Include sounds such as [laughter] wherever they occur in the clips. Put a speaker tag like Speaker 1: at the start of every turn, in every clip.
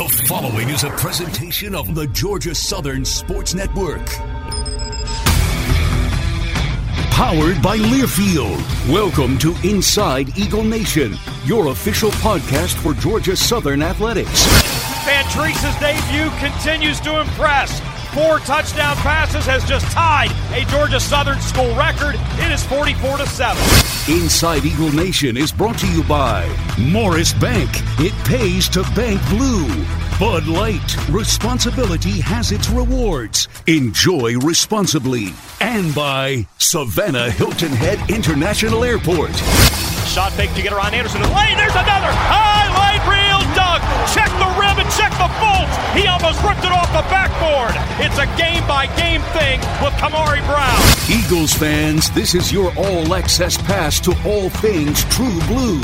Speaker 1: The following is a presentation of the Georgia Southern Sports Network. Powered by Learfield. Welcome to Inside Eagle Nation, your official podcast for Georgia Southern Athletics.
Speaker 2: Van debut continues to impress. Four touchdown passes has just tied a Georgia Southern school record. It is 44 to 7.
Speaker 1: Inside Eagle Nation is brought to you by Morris Bank. It pays to bank blue. Bud Light. Responsibility has its rewards. Enjoy responsibly. And by Savannah Hilton Head International Airport.
Speaker 2: Shot fake to get around Anderson. Lane, there's another. Highlight reel dunk. Check the rim check the bolts. He almost ripped it off the backboard. It's a game by game thing with Kamari Brown.
Speaker 1: Eagles fans, this is your all access pass to all things true blue.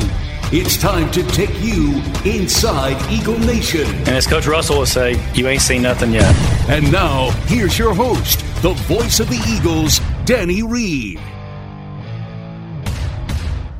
Speaker 1: It's time to take you inside Eagle Nation.
Speaker 3: And as Coach Russell would say, you ain't seen nothing yet.
Speaker 1: And now, here's your host, the voice of the Eagles, Danny Reed.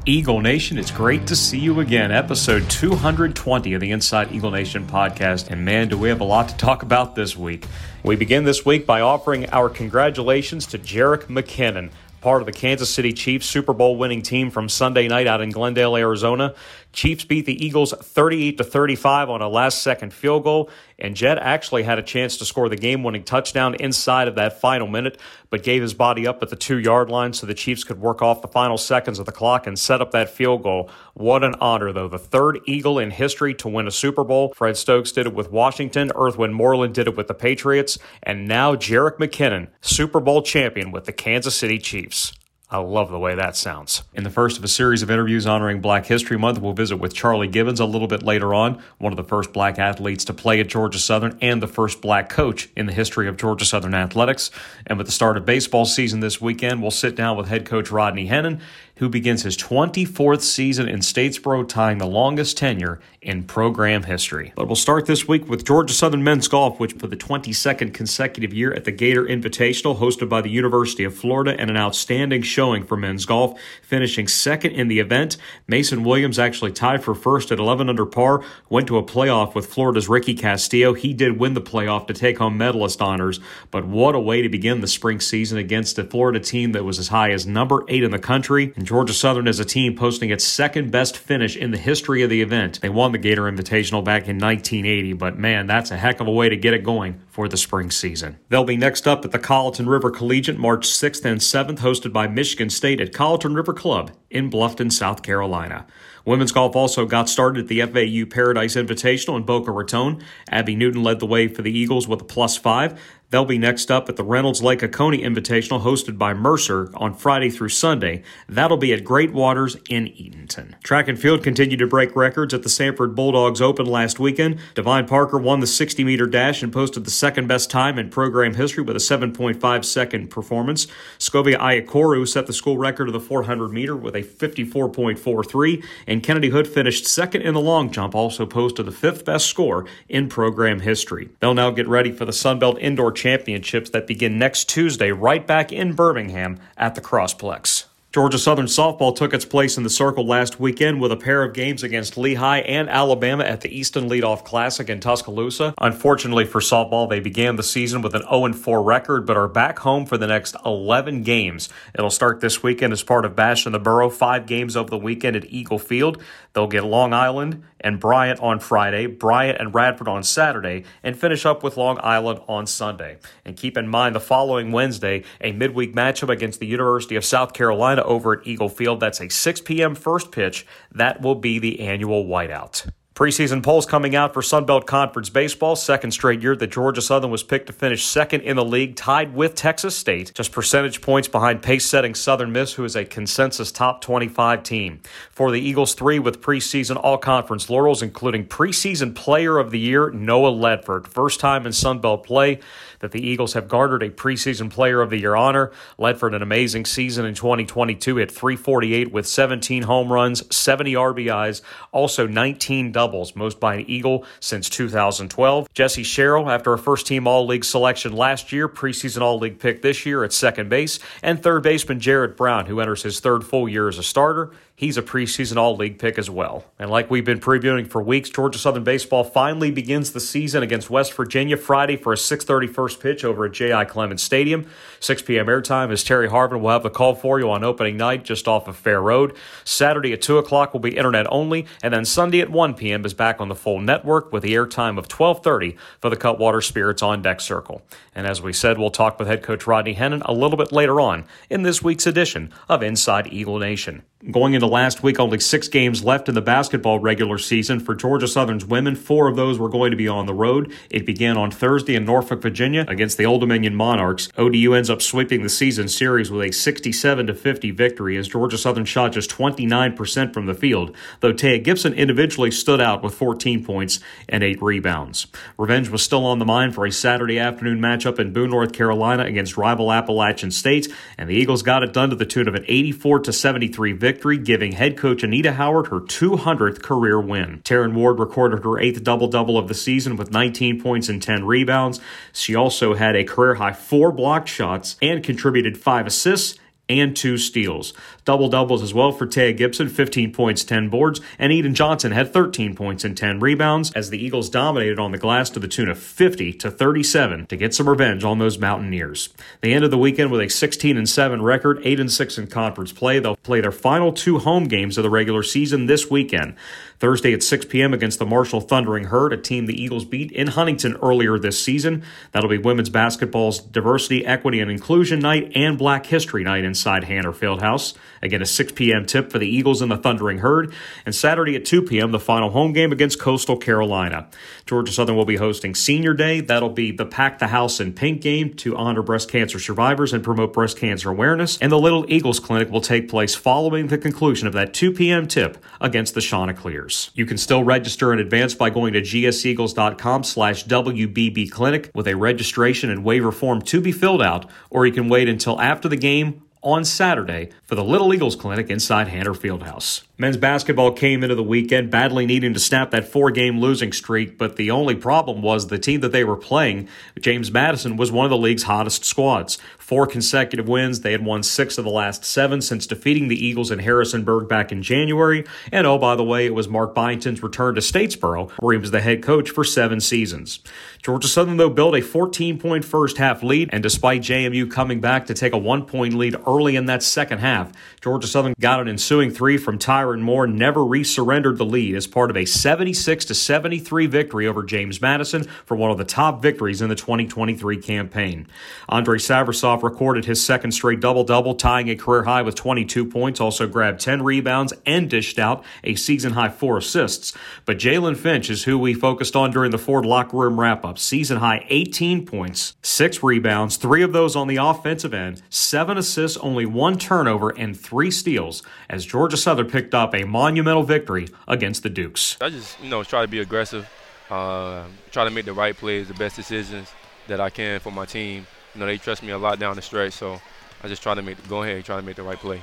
Speaker 4: Eagle Nation, it's great to see you again. Episode 220 of the Inside Eagle Nation podcast. And man, do we have a lot to talk about this week. We begin this week by offering our congratulations to Jerick McKinnon, part of the Kansas City Chiefs Super Bowl winning team from Sunday night out in Glendale, Arizona. Chiefs beat the Eagles 38 to 35 on a last second field goal, and Jet actually had a chance to score the game winning touchdown inside of that final minute, but gave his body up at the two yard line so the Chiefs could work off the final seconds of the clock and set up that field goal. What an honor, though. The third Eagle in history to win a Super Bowl. Fred Stokes did it with Washington, Earthwind Moreland did it with the Patriots, and now Jerick McKinnon, Super Bowl champion with the Kansas City Chiefs. I love the way that sounds. In the first of a series of interviews honoring Black History Month, we'll visit with Charlie Gibbons a little bit later on, one of the first black athletes to play at Georgia Southern and the first black coach in the history of Georgia Southern athletics. And with the start of baseball season this weekend, we'll sit down with head coach Rodney Hennon who begins his 24th season in Statesboro, tying the longest tenure in program history. But we'll start this week with Georgia Southern Men's Golf, which for the 22nd consecutive year at the Gator Invitational, hosted by the University of Florida, and an outstanding showing for men's golf, finishing second in the event. Mason Williams actually tied for first at 11 under par, went to a playoff with Florida's Ricky Castillo. He did win the playoff to take home medalist honors, but what a way to begin the spring season against a Florida team that was as high as number eight in the country. And Georgia Southern is a team posting its second best finish in the history of the event. They won the Gator Invitational back in 1980, but man, that's a heck of a way to get it going for the spring season. They'll be next up at the Colleton River Collegiate March 6th and 7th, hosted by Michigan State at Colleton River Club in Bluffton, South Carolina. Women's golf also got started at the FAU Paradise Invitational in Boca Raton. Abby Newton led the way for the Eagles with a plus five. They'll be next up at the Reynolds Lake Oconee Invitational hosted by Mercer on Friday through Sunday. That'll be at Great Waters in Eatonton. Track and field continued to break records at the Samford Bulldogs Open last weekend. Divine Parker won the 60 meter dash and posted the second best time in program history with a 7.5 second performance. Scovia Ayakoru set the school record of the 400 meter with a 54.43, and Kennedy Hood finished second in the long jump, also posted the fifth best score in program history. They'll now get ready for the Sunbelt Indoor Championships that begin next Tuesday right back in Birmingham at the Crossplex. Georgia Southern softball took its place in the circle last weekend with a pair of games against Lehigh and Alabama at the Easton Leadoff Classic in Tuscaloosa. Unfortunately for softball, they began the season with an 0 4 record, but are back home for the next 11 games. It'll start this weekend as part of Bash in the Borough, five games over the weekend at Eagle Field. They'll get Long Island and Bryant on Friday, Bryant and Radford on Saturday, and finish up with Long Island on Sunday. And keep in mind the following Wednesday, a midweek matchup against the University of South Carolina over at Eagle Field. That's a 6 p.m. first pitch. That will be the annual whiteout. Preseason polls coming out for Sunbelt Conference baseball. Second straight year that Georgia Southern was picked to finish second in the league, tied with Texas State, just percentage points behind pace setting Southern Miss, who is a consensus top 25 team. For the Eagles, three with preseason all conference laurels, including preseason player of the year, Noah Ledford. First time in Sunbelt play that the Eagles have garnered a preseason player of the year honor. Ledford, an amazing season in 2022, hit 348 with 17 home runs, 70 RBIs, also 19 doubles, most by an Eagle since 2012. Jesse Sherrill, after a first team All League selection last year, preseason All League pick this year at second base, and third baseman Jared Brown, who enters his third full year as a starter. He's a preseason All League pick as well. And like we've been previewing for weeks, Georgia Southern baseball finally begins the season against West Virginia Friday for a 6:30 first pitch over at J.I. Clements Stadium. 6 p.m. airtime as Terry Harvin will have the call for you on opening night just off of Fair Road. Saturday at 2 o'clock will be internet only, and then Sunday at 1 p.m. is back on the full network with the airtime of 12:30 for the Cutwater Spirits on deck circle. And as we said, we'll talk with head coach Rodney Hennon a little bit later on in this week's edition of Inside Eagle Nation. Going into last week, only six games left in the basketball regular season for Georgia Southern's women. Four of those were going to be on the road. It began on Thursday in Norfolk, Virginia, against the Old Dominion Monarchs. ODU ends up sweeping the season series with a 67 50 victory as Georgia Southern shot just 29% from the field, though Taya Gibson individually stood out with 14 points and eight rebounds. Revenge was still on the mind for a Saturday afternoon matchup in Boone, North Carolina against rival Appalachian State, and the Eagles got it done to the tune of an 84 73 victory victory, giving head coach Anita Howard her 200th career win. Taryn Ward recorded her eighth double double of the season with 19 points and 10 rebounds. She also had a career high four blocked shots and contributed five assists and two steals. Double doubles as well for Taya Gibson, 15 points, 10 boards, and Eden Johnson had 13 points and 10 rebounds as the Eagles dominated on the glass to the tune of 50 to 37 to get some revenge on those Mountaineers. They ended the weekend with a 16 and 7 record, 8 and 6 in conference play. They'll play their final two home games of the regular season this weekend. Thursday at 6 p.m. against the Marshall Thundering Herd, a team the Eagles beat in Huntington earlier this season. That'll be women's basketball's Diversity, Equity, and Inclusion Night and Black History Night inside Hanner Fieldhouse. Again, a 6 p.m. tip for the Eagles and the Thundering Herd. And Saturday at 2 p.m., the final home game against Coastal Carolina. Georgia Southern will be hosting Senior Day. That'll be the Pack the House in Pink game to honor breast cancer survivors and promote breast cancer awareness. And the Little Eagles Clinic will take place following the conclusion of that 2 p.m. tip against the Chanticleers. You can still register in advance by going to gseagles.com slash WBB Clinic with a registration and waiver form to be filled out, or you can wait until after the game on Saturday for the Little Eagles Clinic inside Hanner Fieldhouse. Men's basketball came into the weekend badly needing to snap that four game losing streak, but the only problem was the team that they were playing, James Madison, was one of the league's hottest squads. Four consecutive wins. They had won six of the last seven since defeating the Eagles in Harrisonburg back in January. And oh, by the way, it was Mark Byington's return to Statesboro, where he was the head coach for seven seasons. Georgia Southern, though, built a 14 point first half lead, and despite JMU coming back to take a one point lead early in that second half, Georgia Southern got an ensuing three from Tyren Moore, never re-surrendered the lead as part of a 76 to 73 victory over James Madison for one of the top victories in the 2023 campaign. Andre Andrei Recorded his second straight double-double, tying a career high with 22 points, also grabbed 10 rebounds and dished out a season high four assists. But Jalen Finch is who we focused on during the Ford locker room wrap-up. Season high 18 points, six rebounds, three of those on the offensive end, seven assists, only one turnover, and three steals as Georgia Southern picked up a monumental victory against the Dukes.
Speaker 5: I just, you know, try to be aggressive, uh, try to make the right plays, the best decisions that I can for my team. You know, they trust me a lot down the stretch, so I just try to make go ahead and try to make the right play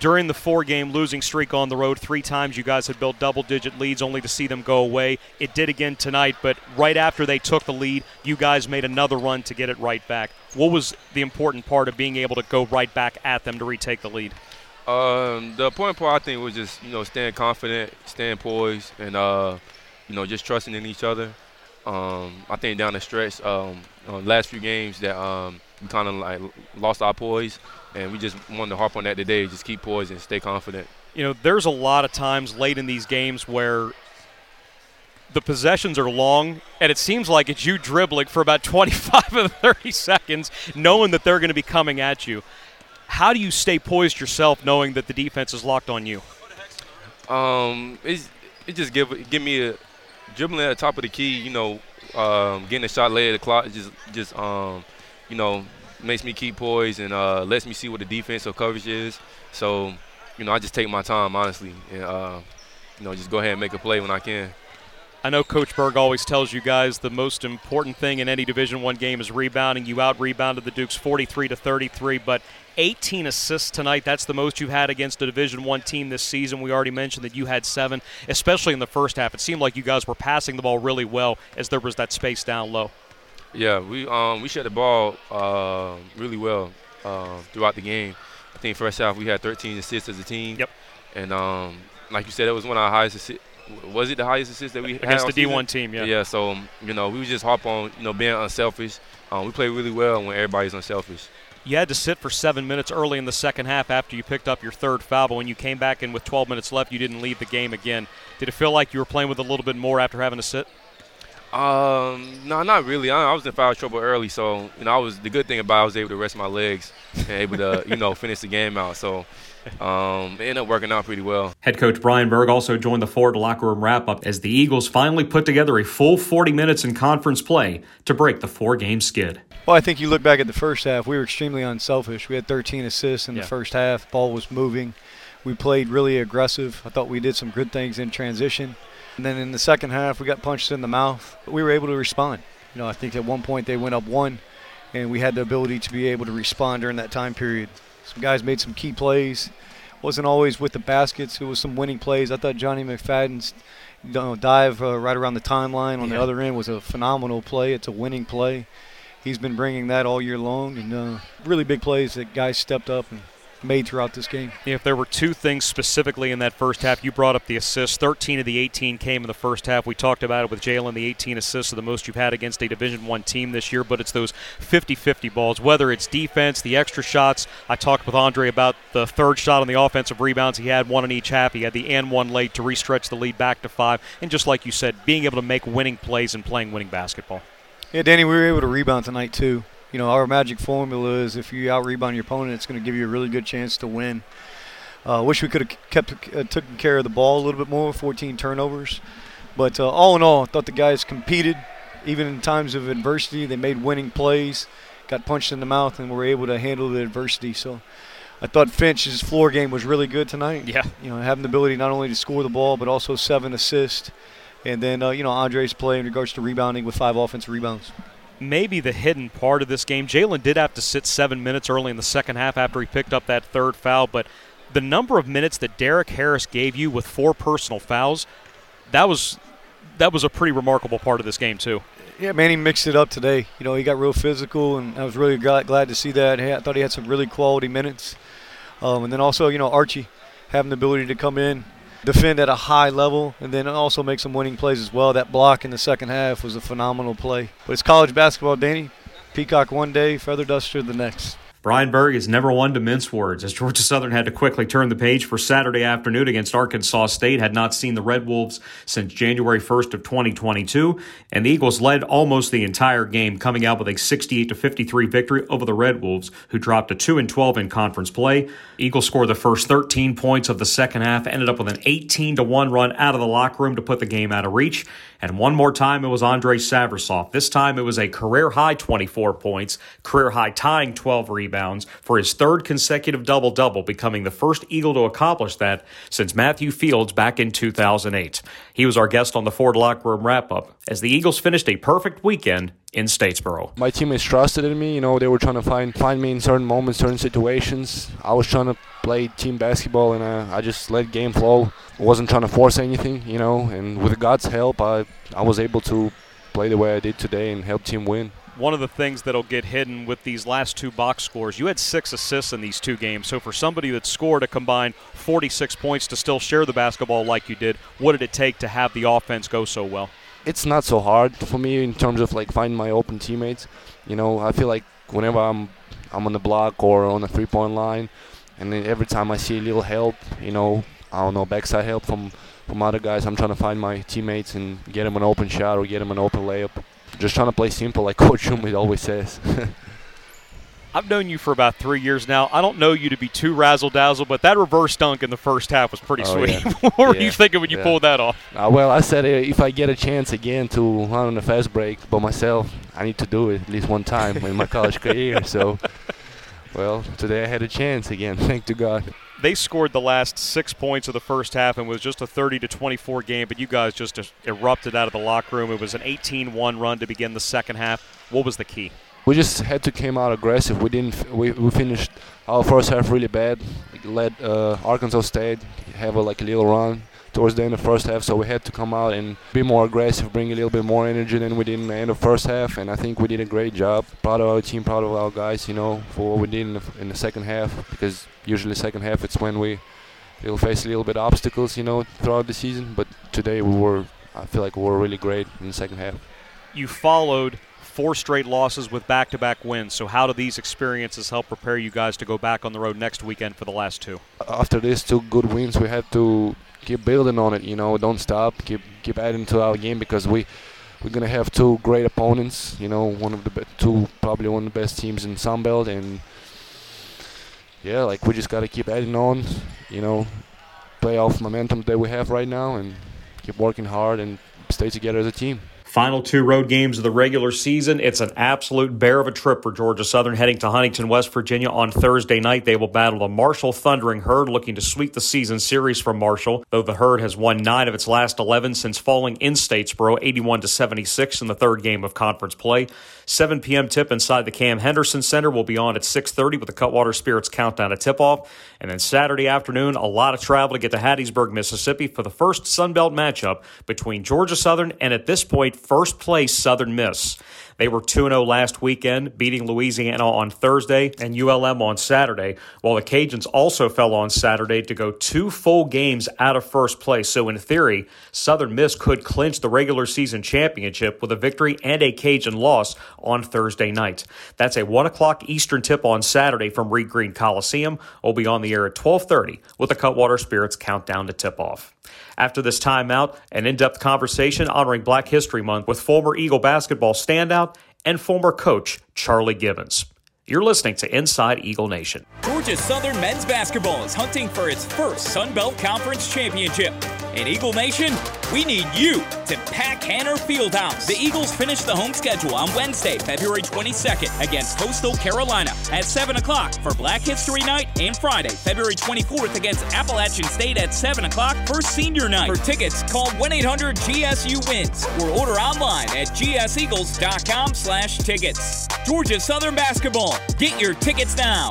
Speaker 2: during the four game losing streak on the road. Three times you guys had built double digit leads only to see them go away. It did again tonight, but right after they took the lead, you guys made another run to get it right back. What was the important part of being able to go right back at them to retake the lead?
Speaker 5: Um, the important part, I think, was just you know staying confident, staying poised, and uh, you know just trusting in each other. Um, I think down the stretch, um, uh, last few games that um, we kind of like lost our poise, and we just wanted to harp on that today. Just keep poised and stay confident.
Speaker 2: You know, there's a lot of times late in these games where the possessions are long, and it seems like it's you dribbling for about [laughs] 25 or 30 seconds, knowing that they're going to be coming at you. How do you stay poised yourself, knowing that the defense is locked on you?
Speaker 5: Um, it's, it just give give me a dribbling at the top of the key. You know, um, getting a shot late at the clock just just um, you know makes me keep poised and uh, lets me see what the defensive coverage is. So, you know, I just take my time, honestly, and, uh, you know, just go ahead and make a play when I can.
Speaker 2: I know Coach Burg always tells you guys the most important thing in any Division One game is rebounding. You out rebounded the Dukes 43 to 33, but 18 assists tonight. That's the most you've had against a Division One team this season. We already mentioned that you had seven, especially in the first half. It seemed like you guys were passing the ball really well as there was that space down low.
Speaker 5: Yeah, we um, we shot the ball uh, really well uh, throughout the game. I think first half we had 13 assists as a team.
Speaker 4: Yep.
Speaker 5: And um, like you said, it was one of our highest assists. Was it the highest assist that we
Speaker 4: against
Speaker 5: had
Speaker 4: the
Speaker 5: all
Speaker 4: D1
Speaker 5: season?
Speaker 4: team? Yeah.
Speaker 5: Yeah. So um, you know, we would just hop on, you know, being unselfish. Um, we play really well when everybody's unselfish.
Speaker 4: You had to sit for seven minutes early in the second half after you picked up your third foul, but when you came back in with 12 minutes left, you didn't leave the game again. Did it feel like you were playing with a little bit more after having to sit?
Speaker 5: Um, no, not really. I, I was in foul trouble early, so you know, I was the good thing about it, I was able to rest my legs and able to, you know, [laughs] finish the game out. So um, it ended up working out pretty well.
Speaker 4: Head coach Brian Burg also joined the Ford locker room wrap up as the Eagles finally put together a full 40 minutes in conference play to break the four game skid.
Speaker 6: Well, I think you look back at the first half, we were extremely unselfish. We had 13 assists in
Speaker 4: Yeah.
Speaker 6: the first half. Ball was moving. We played really aggressive. I thought we did some good things in transition. And then in the second half, we got punched in the mouth. But we were able to respond. You know, I think at one point they went up one, and we had the ability to be able to respond during that time period. Some guys made some key plays. Wasn't always with the baskets. It was some winning plays. I thought Johnny McFadden's dive uh, right around the timeline on
Speaker 4: Yeah.
Speaker 6: the other end was a phenomenal play. It's a winning play he's been bringing that all year long, and uh, really big plays that guys stepped up and made throughout this game.
Speaker 4: If there were two things specifically in that first half, you brought up the assists. 13 of the 18 came in the first half. We talked about it with Jalen. The 18 assists are the most you've had against a Division One team this year, but it's those 50-50 balls. Whether it's defense, the extra shots. I talked with Andre about the third shot on the offensive rebounds. He had one in each half. He had the and one late to restretch the lead back to five. And just like you said, being able to make winning plays and playing winning basketball.
Speaker 6: Yeah, Danny, we were able to rebound tonight too. You know, our magic formula is if you out rebound your opponent, it's going to give you a really good chance to win. Uh, wish we could have kept uh, taken care of the ball a little bit more. 14 turnovers, but uh, all in all, I thought the guys competed. Even in times of adversity, they made winning plays. Got punched in the mouth and were able to handle the adversity. So, I thought Finch's floor game was really good tonight.
Speaker 4: Yeah.
Speaker 6: You know, having the ability not only to score the ball but also seven assists. And then, uh, you know, Andre's play in regards to rebounding with five offensive rebounds.
Speaker 4: Maybe the hidden part of this game. Jalen did have to sit seven minutes early in the second half after he picked up that third foul, but the number of minutes that Derek Harris gave you with four personal fouls, that was that was a pretty remarkable part of this game too.
Speaker 6: Yeah, man, he mixed it up today. You know, he got real physical, and I was really glad, glad to see that. Hey, I thought he had some really quality minutes. Um, and then also, you know, Archie having the ability to come in, defend at a high level, and then also make some winning plays as well. That block in the second half was a phenomenal play. But it's college basketball, Danny. Peacock one day, feather duster the next.
Speaker 4: Brian Burg is never one to mince words, as Georgia Southern had to quickly turn the page for Saturday afternoon against Arkansas State, had not seen the Red Wolves since January 1st of 2022, and the Eagles led almost the entire game, coming out with a 68 to 53 victory over the Red Wolves, who dropped to 2 and 12 in conference play. Eagles scored the first 13 points of the second half, ended up with an 18 to 1 run out of the locker room to put the game out of reach. And one more time, it was Andre Savrasov. This time, it was a career high 24 points, career high tying 12 rebounds for his third consecutive double double, becoming the first Eagle to accomplish that since Matthew Fields back in 2008. He was our guest on the Ford Locker Room wrap up as the Eagles finished a perfect weekend in Statesboro.
Speaker 7: My teammates trusted in me. You know, they were trying to find find me in certain moments, certain situations. I was trying to play team basketball, and uh, I just let game flow. I wasn't trying to force anything, you know. And with God's help, I I was able to play the way I did today and help team win.
Speaker 4: One of the things that'll get hidden with these last two box scores, you had six assists in these two games. So for somebody that scored a combined 46 points to still share the basketball like you did, what did it take to have the offense go so well?
Speaker 7: It's not so hard for me in terms of like finding my open teammates. You know, I feel like whenever I'm I'm on the block or on the three-point line, and every time I see a little help, you know, I don't know, backside help from from other guys, I'm trying to find my teammates and get them an open shot or get them an open layup. Just trying to play simple, like [laughs] Coach Schumit always says. [laughs]
Speaker 4: I've known you for about three years now. I don't know you to be too razzle dazzle, but that reverse dunk in the first half was pretty
Speaker 7: Oh,
Speaker 4: sweet.
Speaker 7: yeah. [laughs]
Speaker 4: what were
Speaker 7: Yeah.
Speaker 4: you thinking when you
Speaker 7: Yeah.
Speaker 4: pulled that off?
Speaker 7: Uh, well, I said uh, if I get a chance again to run on a fast break by myself, I need to do it at least one time in my college career. So, well, today I had a chance again. Thank to God.
Speaker 4: They scored the last six points of the first half and was just a 30 to 24 game, but you guys just er- erupted out of the locker room. It was an 18-1 run to begin the second half. What was the key?
Speaker 7: We just had to came out aggressive. We didn't. We, we finished our first half really bad. Let uh, Arkansas State have a like a little run towards the end of the first half, so we had to come out and be more aggressive, bring a little bit more energy than we did in the end of first half, and I think we did a great job. Proud of our team, proud of our guys, you know, for what we did in the, in the second half, because usually second half it's when we will face a little bit of obstacles, you know, throughout the season, but today we were, I feel like we were really great in the second half.
Speaker 4: You followed four straight losses with back to back wins. So, how do these experiences help prepare you guys to go back on the road next weekend for the last two?
Speaker 7: After these two good wins, we have to keep building on it. You know, don't stop. Keep keep adding to our game because we we're gonna have two great opponents. You know, one of the be- two probably one of the best teams in Sunbelt, and yeah, like we just gotta keep adding on. You know, playoff momentum that we have right now, and keep working hard and stay together as a team.
Speaker 4: Final two road games of the regular season. It's an absolute bear of a trip for Georgia Southern heading to Huntington, West Virginia on Thursday night. They will battle the Marshall Thundering Herd looking to sweep the season series from Marshall, though the Herd has won 9 of its last 11 since falling in Statesboro 81 to 76 in the third game of conference play. 7 p.m. tip inside the Cam Henderson Center will be on at 6:30 with the Cutwater Spirits countdown to tip-off, and then Saturday afternoon a lot of travel to get to Hattiesburg, Mississippi for the first Sun Belt matchup between Georgia Southern and at this point first place Southern Miss. They were 2 0 last weekend, beating Louisiana on Thursday and ULM on Saturday, while the Cajuns also fell on Saturday to go two full games out of first place. So, in theory, Southern Miss could clinch the regular season championship with a victory and a Cajun loss on Thursday night. That's a 1 o'clock Eastern tip on Saturday from Reed Green Coliseum. We'll be on the air at 1230 with the Cutwater Spirits countdown to tip off. After this timeout, an in depth conversation honoring Black History Month with former Eagle basketball standout and former coach Charlie Gibbons. You're listening to Inside Eagle Nation.
Speaker 8: Georgia Southern men's basketball is hunting for its first Sun Belt Conference championship. In Eagle Nation, we need you to pack Hanner Fieldhouse. The Eagles finish the home schedule on Wednesday, February 22nd against Coastal Carolina at 7 o'clock for Black History Night and Friday, February 24th against Appalachian State at 7 o'clock for Senior Night. For tickets, call 1-800-GSU-WINS or order online at gseagles.com slash tickets. Georgia Southern Basketball. Get your tickets now.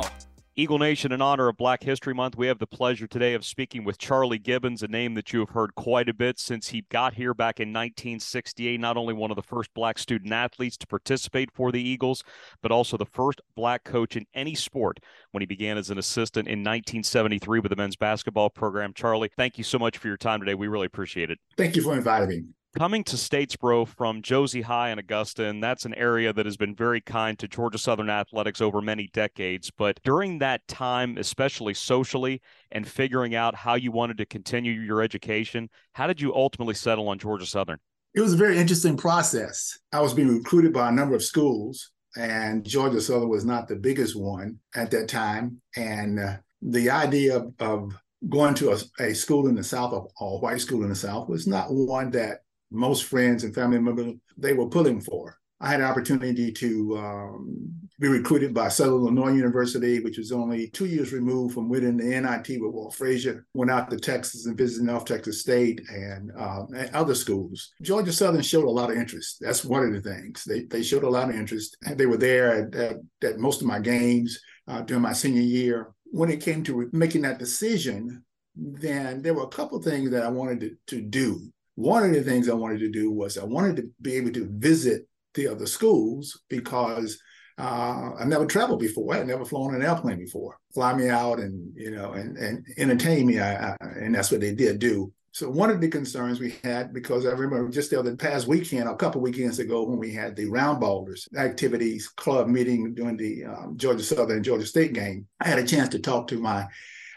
Speaker 4: Eagle Nation, in honor of Black History Month, we have the pleasure today of speaking with Charlie Gibbons, a name that you have heard quite a bit since he got here back in 1968. Not only one of the first black student athletes to participate for the Eagles, but also the first black coach in any sport when he began as an assistant in 1973 with the men's basketball program. Charlie, thank you so much for your time today. We really appreciate it.
Speaker 9: Thank you for inviting me
Speaker 4: coming to Statesboro from Josey High in Augusta, and that's an area that has been very kind to Georgia Southern athletics over many decades. But during that time, especially socially and figuring out how you wanted to continue your education, how did you ultimately settle on Georgia Southern?
Speaker 9: It was a very interesting process. I was being recruited by a number of schools, and Georgia Southern was not the biggest one at that time. And uh, the idea of, of going to a, a, school in the South, a, a white school in the South, was not one that most friends and family members they were pulling for. I had an opportunity to um, be recruited by Southern Illinois University, which was only two years removed from winning the NIT with Walt Frazier. Went out to Texas and visited North Texas State and, uh, and, other schools. Georgia Southern showed a lot of interest. That's one of the things. They, they showed a lot of interest. They were there at, at, at most of my games uh, during my senior year. When it came to making that decision, then there were a couple things that I wanted to, to do one of the things I wanted to do was I wanted to be able to visit the other schools because uh, I never traveled before. I had never flown an airplane before. Fly me out and you know and and entertain me, I, I, and that's what they did do. So one of the concerns we had, because I remember just the other past weekend, a couple weekends ago, when we had the Round Ballers activities club meeting during the um, Georgia Southern Georgia State game, I had a chance to talk to my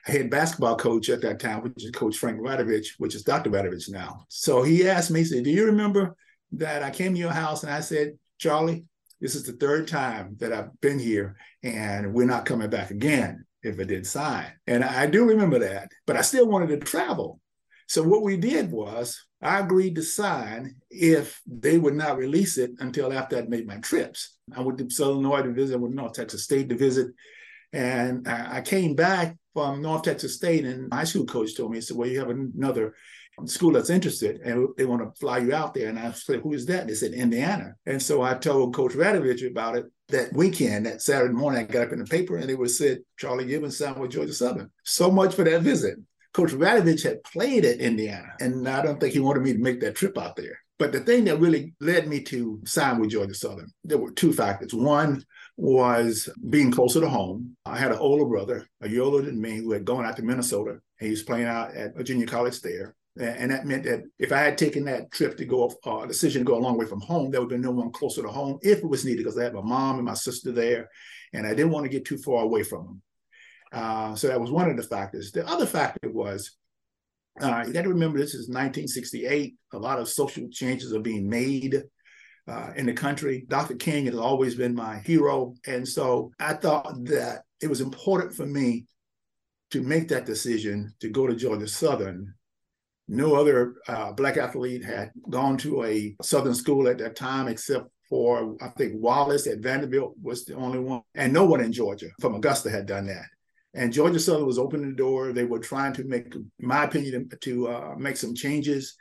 Speaker 9: head basketball coach at that time, which is Coach Frank Radovich, which is Dr. Radovich now. So he asked me, he said, Do you remember that I came to your house and I said, Charlie, this is the third time that I've been here and we're not coming back again if I didn't sign. And I do remember that, but I still wanted to travel. So what we did was I agreed to sign if they would not release it until after I'd made my trips. I went to Southern Illinois to visit, I went to North Texas State to visit. And I came back from North Texas State, and my school coach told me, he said, Well, you have another school that's interested and they want to fly you out there. And I said, Who is that? They said, Indiana. And so I told Coach Radovich about it that weekend, that Saturday morning. I got up in the paper and it was said, Charlie Gibbons signed with Georgia Southern. So much for that visit. Coach Radovich had played at Indiana, and I don't think he wanted me to make that trip out there. But the thing that really led me to sign with Georgia Southern, there were two factors. One was being closer to home. I had an older brother, a year older than me, who had gone out to Minnesota. And he was playing out at Virginia college there. And that meant that if I had taken that trip to go, uh, decision to go a long way from home, there would have been no one closer to home if it was needed, because I had my mom and my sister there, and I didn't want to get too far away from them. Uh, so that was one of the factors. The other factor was uh, you got to remember this is 1968. A lot of social changes are being made uh, in the country. Dr. King has always been my hero. And so I thought that it was important for me to make that decision to go to Georgia Southern. No other uh, Black athlete had gone to a Southern school at that time except for, I think, Wallace at Vanderbilt was the only one. And no one in Georgia from Augusta had done that. And Georgia Southern was opening the door. They were trying to make, my opinion, to uh, make some changes.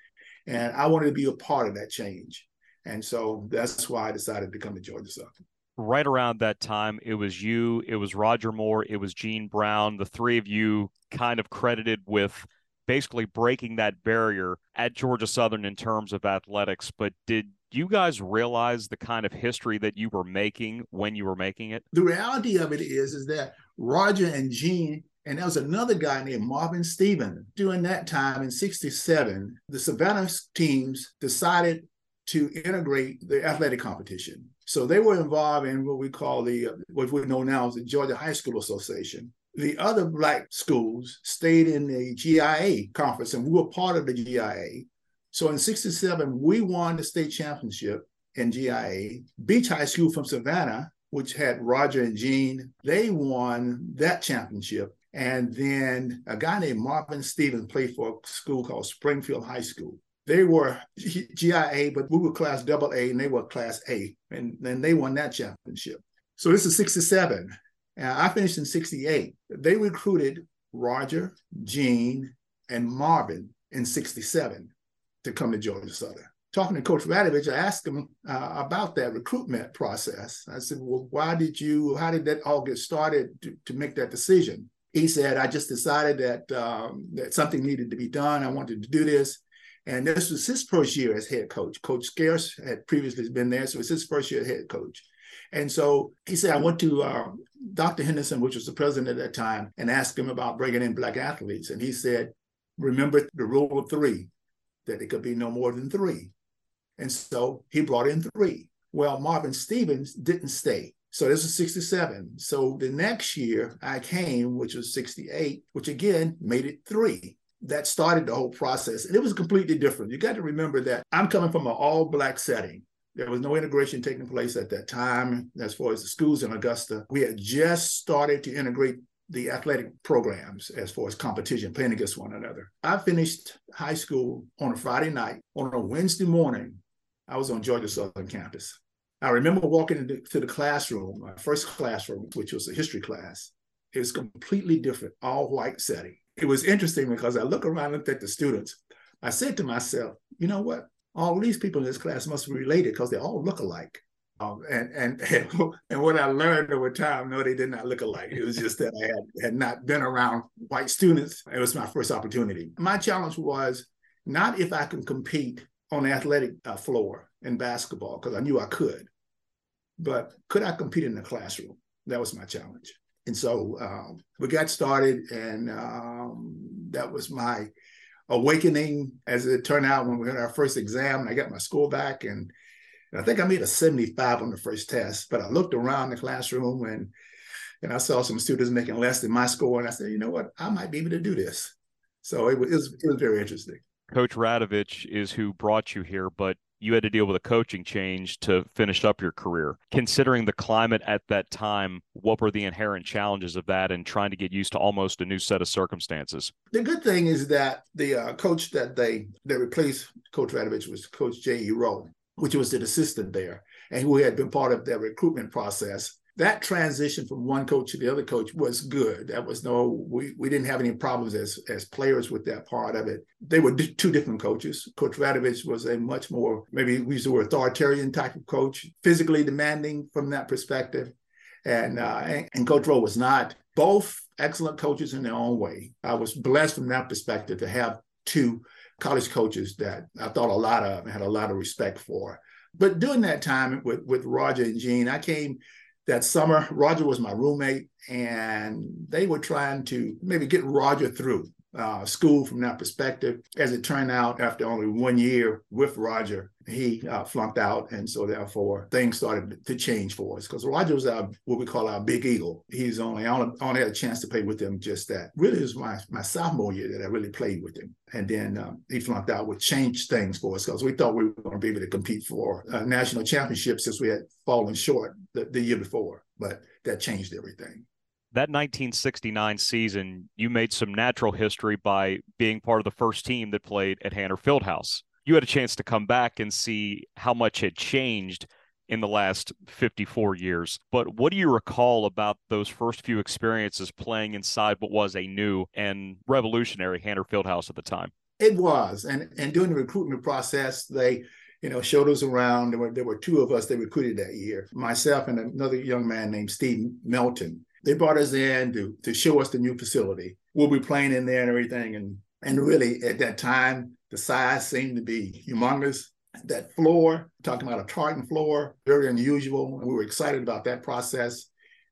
Speaker 9: And I wanted to be a part of that change. And so that's why I decided to come to Georgia Southern.
Speaker 4: Right around that time, it was you, it was Roger Moore, it was Gene Brown. The three of you kind of credited with basically breaking that barrier at Georgia Southern in terms of athletics. But did you guys realize the kind of history that you were making when you were making it?
Speaker 9: The reality of it is, is that Roger and Gene, and there was another guy named Marvin Stevens. During that time in 67, the Savannah teams decided to integrate the athletic competition. So they were involved in what we call the, uh, what we know now as the Georgia High School Association. The other black schools stayed in the GIA conference, and we were part of the GIA. So in 67, we won the state championship in GIA. Beach High School from Savannah which had Roger and Gene. They won that championship. And then a guy named Marvin Stevens played for a school called Springfield High School. They were GIA, but we were class double A and they were class A. And then they won that championship. So this is 67. And I finished in 68. They recruited Roger, Gene, and Marvin in 67 to come to Georgia Southern talking to Coach Radovich, I asked him uh, about that recruitment process. I said, Well, why did you, how did that all get started to, to make that decision? He said, I just decided that, um, that something needed to be done. I wanted to do this. And this was his first year as head coach. Coach Scearce had previously been there, so it's his first year as head coach. And so he said, I went to uh, Dr. Henderson, which was the president at that time, and asked him about bringing in Black athletes. And he said, Remember the rule of three, that it could be no more than three. And so he brought in three. Well, Marvin Stevens didn't stay. So this was 67. So the next year I came, which was 68, which again made it three. That started the whole process. And it was completely different. You got to remember that I'm coming from an all black setting. There was no integration taking place at that time as far as the schools in Augusta. We had just started to integrate the athletic programs as far as competition, playing against one another. I finished high school on a Friday night. On a Wednesday morning, I was on Georgia Southern campus. I remember walking into the classroom, my first classroom, which was a history class. It was completely different, all white setting. It was interesting because I look around and looked at the students. I said to myself, you know what? All these people in this class must be related because they all look alike. Um, and, [laughs] and and what I learned over time, no, they did not look alike. It was just that I had, had not been around white students. It was my first opportunity. My challenge was not if I can compete on the athletic uh, floor in basketball because I knew I could. But could I compete in the classroom? That was my challenge. And so um, we got started, and um, that was my awakening. As it turned out, when we had our first exam, I got my score back, and, and I think I made a 75 on the first test. But I looked around the classroom and and I saw some students making less than my score, and I said, you know what, I might be able to do this. So it was, it was, it was very interesting.
Speaker 4: Coach Radovich is who brought you here, but you had to deal with a coaching change to finish up your career. Considering the climate at that time, what were the inherent challenges of that and trying to get used to almost a new set of circumstances?
Speaker 9: The good thing is that the uh, coach that they that replaced Coach Radovich was Coach J.E. Rowe, which was the assistant there, and who had been part of their recruitment process that transition from one coach to the other coach was good. That was no, we, we didn't have any problems as as players with that part of it. They were d- two different coaches. Coach Radovich was a much more, maybe we use the word authoritarian type of coach, physically demanding from that perspective. And, uh, and, and Coach Rowe was not. Both excellent coaches in their own way. I was blessed from that perspective to have two college coaches that I thought a lot of and had a lot of respect for. But during that time with, with Roger and Gene, I came that summer. Roger was my roommate, and they were trying to maybe get Roger through uh, school from that perspective. As it turned out, after only one year with Roger, he uh, flunked out, and so therefore things started to change for us because Roger was our what we call our big eagle. He's only only, only had a chance to play with him just that. Really, it was my my sophomore year that I really played with him, and then um, he flunked out, which changed things for us because we thought we were going to be able to compete for a national championship since we had fallen short the, the year before, but that changed everything
Speaker 4: that 1969 season, you made some natural history by being part of the first team that played at Hanner Fieldhouse. You had a chance to come back and see how much had changed in the last 54 years. But what do you recall about those first few experiences playing inside what was a new and revolutionary Hanner Fieldhouse at the time?
Speaker 9: It was. And and during the recruitment process, they you know, showed us around. There were there were two of us they recruited that year, myself and another young man named Steve Melton. They brought us in to, to show us the new facility. We'll be playing in there and everything. And and really at that time, the size seemed to be humongous. That floor, talking about a tartan floor, very unusual. And we were excited about that process.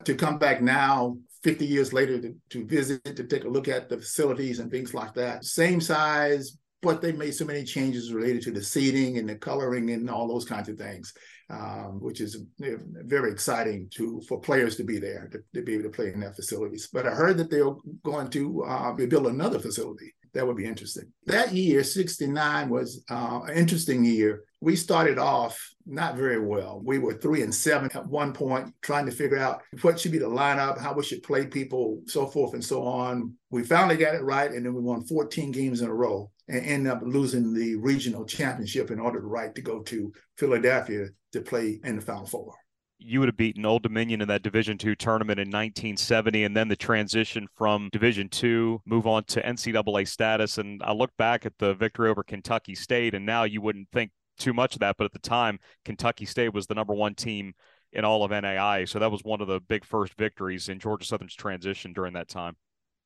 Speaker 9: To come back now, 50 years later, to, to visit, to take a look at the facilities and things like that. Same size, but they made so many changes related to the seating and the coloring and all those kinds of things um, which is very exciting to for players to be there to, to, be able to play in their facilities. But I heard that they're going to uh, build another facility. That would be interesting. That year, 69, was uh, an interesting year. We started off not very well. We were three and seven at one point, trying to figure out what should be the lineup, how we should play people, so forth and so on. We finally got it right, and then we won 14 games in a row and end up losing the regional championship in order to right to go to Philadelphia to play in the Final Four.
Speaker 4: You would have beaten Old Dominion in that Division two tournament in 1970, and then the transition from Division two, move on to NCAA status. And I look back at the victory over Kentucky State, and now you wouldn't think too much of that, but at the time, Kentucky State was the number one team in all of NAI. So that was one of the big first victories in Georgia Southern's transition during that time.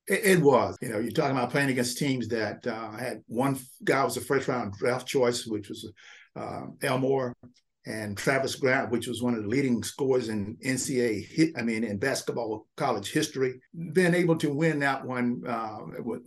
Speaker 9: It, it was. You know, you're talking about playing against teams that uh, had one guy was a first round draft choice, which was uh, Elmore, and Travis Grant, which was one of the leading scorers in NCAA hit, I mean, in basketball college history, being able to win that one uh,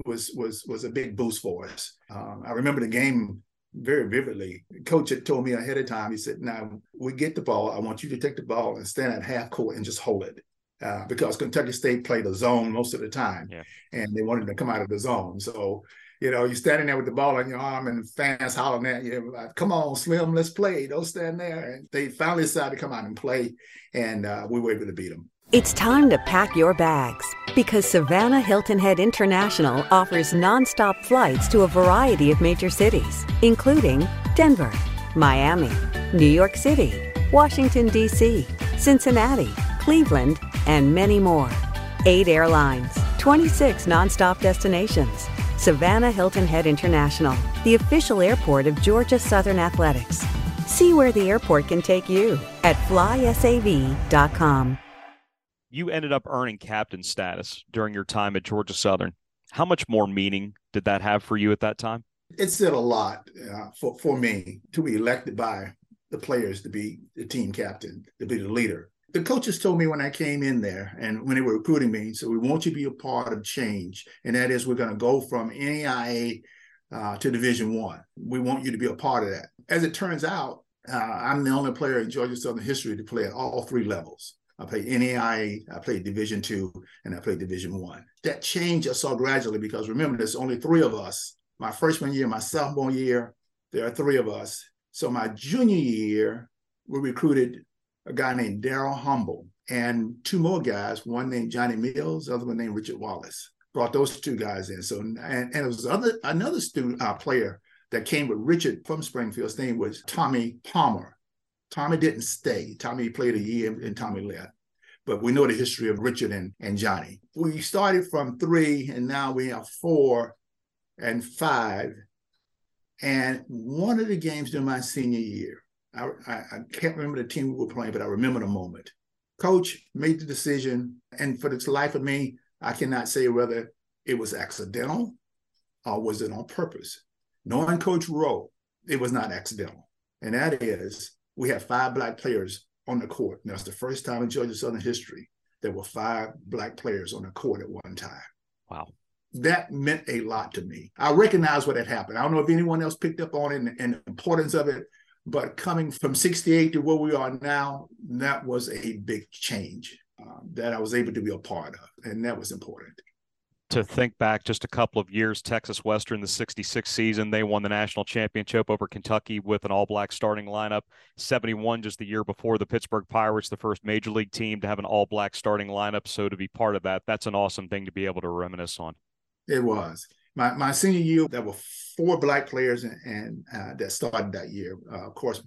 Speaker 9: was was was a big boost for us. Uh, I remember the game very vividly. Coach had told me ahead of time. He said, "Now we get the ball. I want you to take the ball and stand at half court and just hold it." Uh, because Kentucky State played a zone most of the time, yeah. and they wanted to come out of the zone. So you know, you're standing there with the ball on your arm and fans hollering at you, like, come on, Slim, let's play. Don't stand there. And they finally decided to come out and play, and uh, we were able to beat them.
Speaker 10: It's time to pack your bags because Savannah Hilton Head International offers nonstop flights to a variety of major cities, including Denver, Miami, New York City, Washington, D.C., Cincinnati, Cleveland, and many more. Eight airlines, 26 nonstop destinations Savannah Hilton Head International, the official airport of Georgia Southern Athletics. See where the airport can take you at flysav.com.
Speaker 4: You ended up earning captain status during your time at Georgia Southern. How much more meaning did that have for you at that time?
Speaker 9: It said a lot uh, for, for me to be elected by the players to be the team captain, to be the leader the coaches told me when I came in there and when they were recruiting me, so we want you to be a part of change, and that is we're going to go from NAIA uh, to Division One. We want you to be a part of that. As it turns out, uh, I'm the only player in Georgia Southern history to play at all three levels. I played NAIA, I played Division Two, and I played Division One. That change I saw gradually because remember, there's only three of us. My freshman year, my sophomore year, there are three of us. So my junior year, we recruited a guy named Daryl Humble, and two more guys, one named Johnny Mills, the other one named Richard Wallace. Brought those two guys in. So and, and it was other another student uh, player that came with Richard from Springfield. His name was Tommy Palmer. Tommy didn't stay. Tommy played a year and Tommy left. But we know the history of Richard and, and Johnny. We started from three and now we have four and five. And one of the games during my senior year, I, I, can't remember the team we were playing, but I remember the moment. Coach made the decision, and for the life of me, I cannot say whether it was accidental or was it on purpose. Knowing Coach Rowe, it was not accidental. And that is, we had five black players on the court. And that's the first time in Georgia Southern history there were five black players on the court at one time.
Speaker 4: Wow.
Speaker 9: That meant a lot to me. I recognize what had happened. I don't know if anyone else picked up on it and, and the importance of it, but coming from 68 to where we are now, that was a big change uh, that I was able to be a part of. And that was important
Speaker 4: to think back just a couple of years, Texas Western, the 66 season, they won the national championship over Kentucky with an all black starting lineup. 71, just the year before, the Pittsburgh Pirates, the first major league team to have an all black starting lineup. So to be part of that, that's an awesome thing to be able to reminisce on.
Speaker 9: It was. My, my senior year, there were four black players and, uh, that started that year. Uh, of course,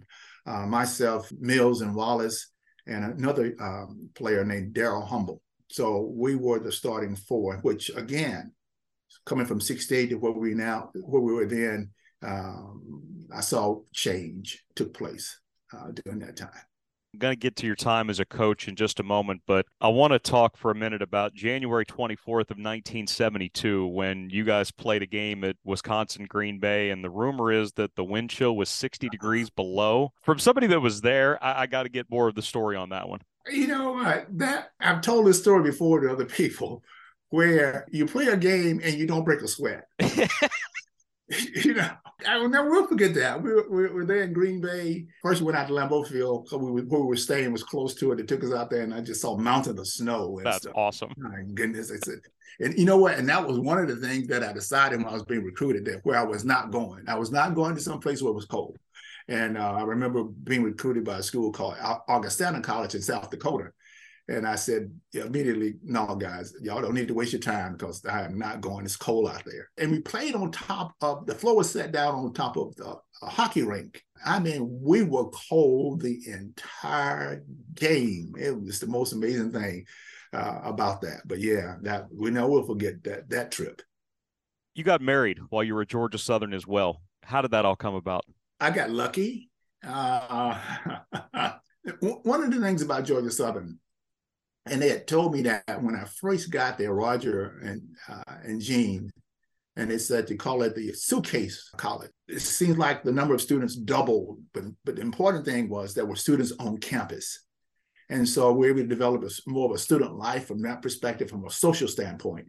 Speaker 9: uh, myself, Mills, and Wallace, and another um, player named Daryl Humble. So we were the starting four, which again, coming from 68 to where we now, where we were then, um, I saw change took place uh, during that time.
Speaker 4: I'm going to get to your time as a coach in just a moment, but I want to talk for a minute about January 24th of 1972 when you guys played a game at Wisconsin Green Bay, and the rumor is that the wind chill was 60 uh-huh. degrees below. From somebody that was there, I, I got to get more of the story on that one
Speaker 9: you know what? That I've told this story before to other people where you play a game and you don't break a sweat. [laughs] [laughs] you know, I will never will forget that. We were, we were there in Green Bay. First, we went out to Lambeau Field. So we, where we were staying was close to it. They took us out there, and I just saw mountains of snow.
Speaker 4: That's
Speaker 9: stuff.
Speaker 4: awesome.
Speaker 9: My goodness. It's a, and you know what? And that was one of the things that I decided when I was being recruited there, where I was not going. I was not going to some place where it was cold. And uh, I remember being recruited by a school called Augustana College in South Dakota. And I said immediately, no, guys, y'all don't need to waste your time because I am not going. It's cold out there. And we played on top of the floor was set down on top of the hockey rink. I mean, we were cold the entire game. It was the most amazing thing uh, about that. But yeah, that we never will forget that that trip.
Speaker 4: You got married while you were at Georgia Southern as well. How did that all come about?
Speaker 9: I got lucky. Uh, [laughs] one of the things about Georgia Southern, and they had told me that when I first got there, Roger and uh, and Gene, and they said to call it the suitcase college. It seems like the number of students doubled, but but the important thing was there were students on campus, and so we were able to develop a, more of a student life from that perspective, from a social standpoint,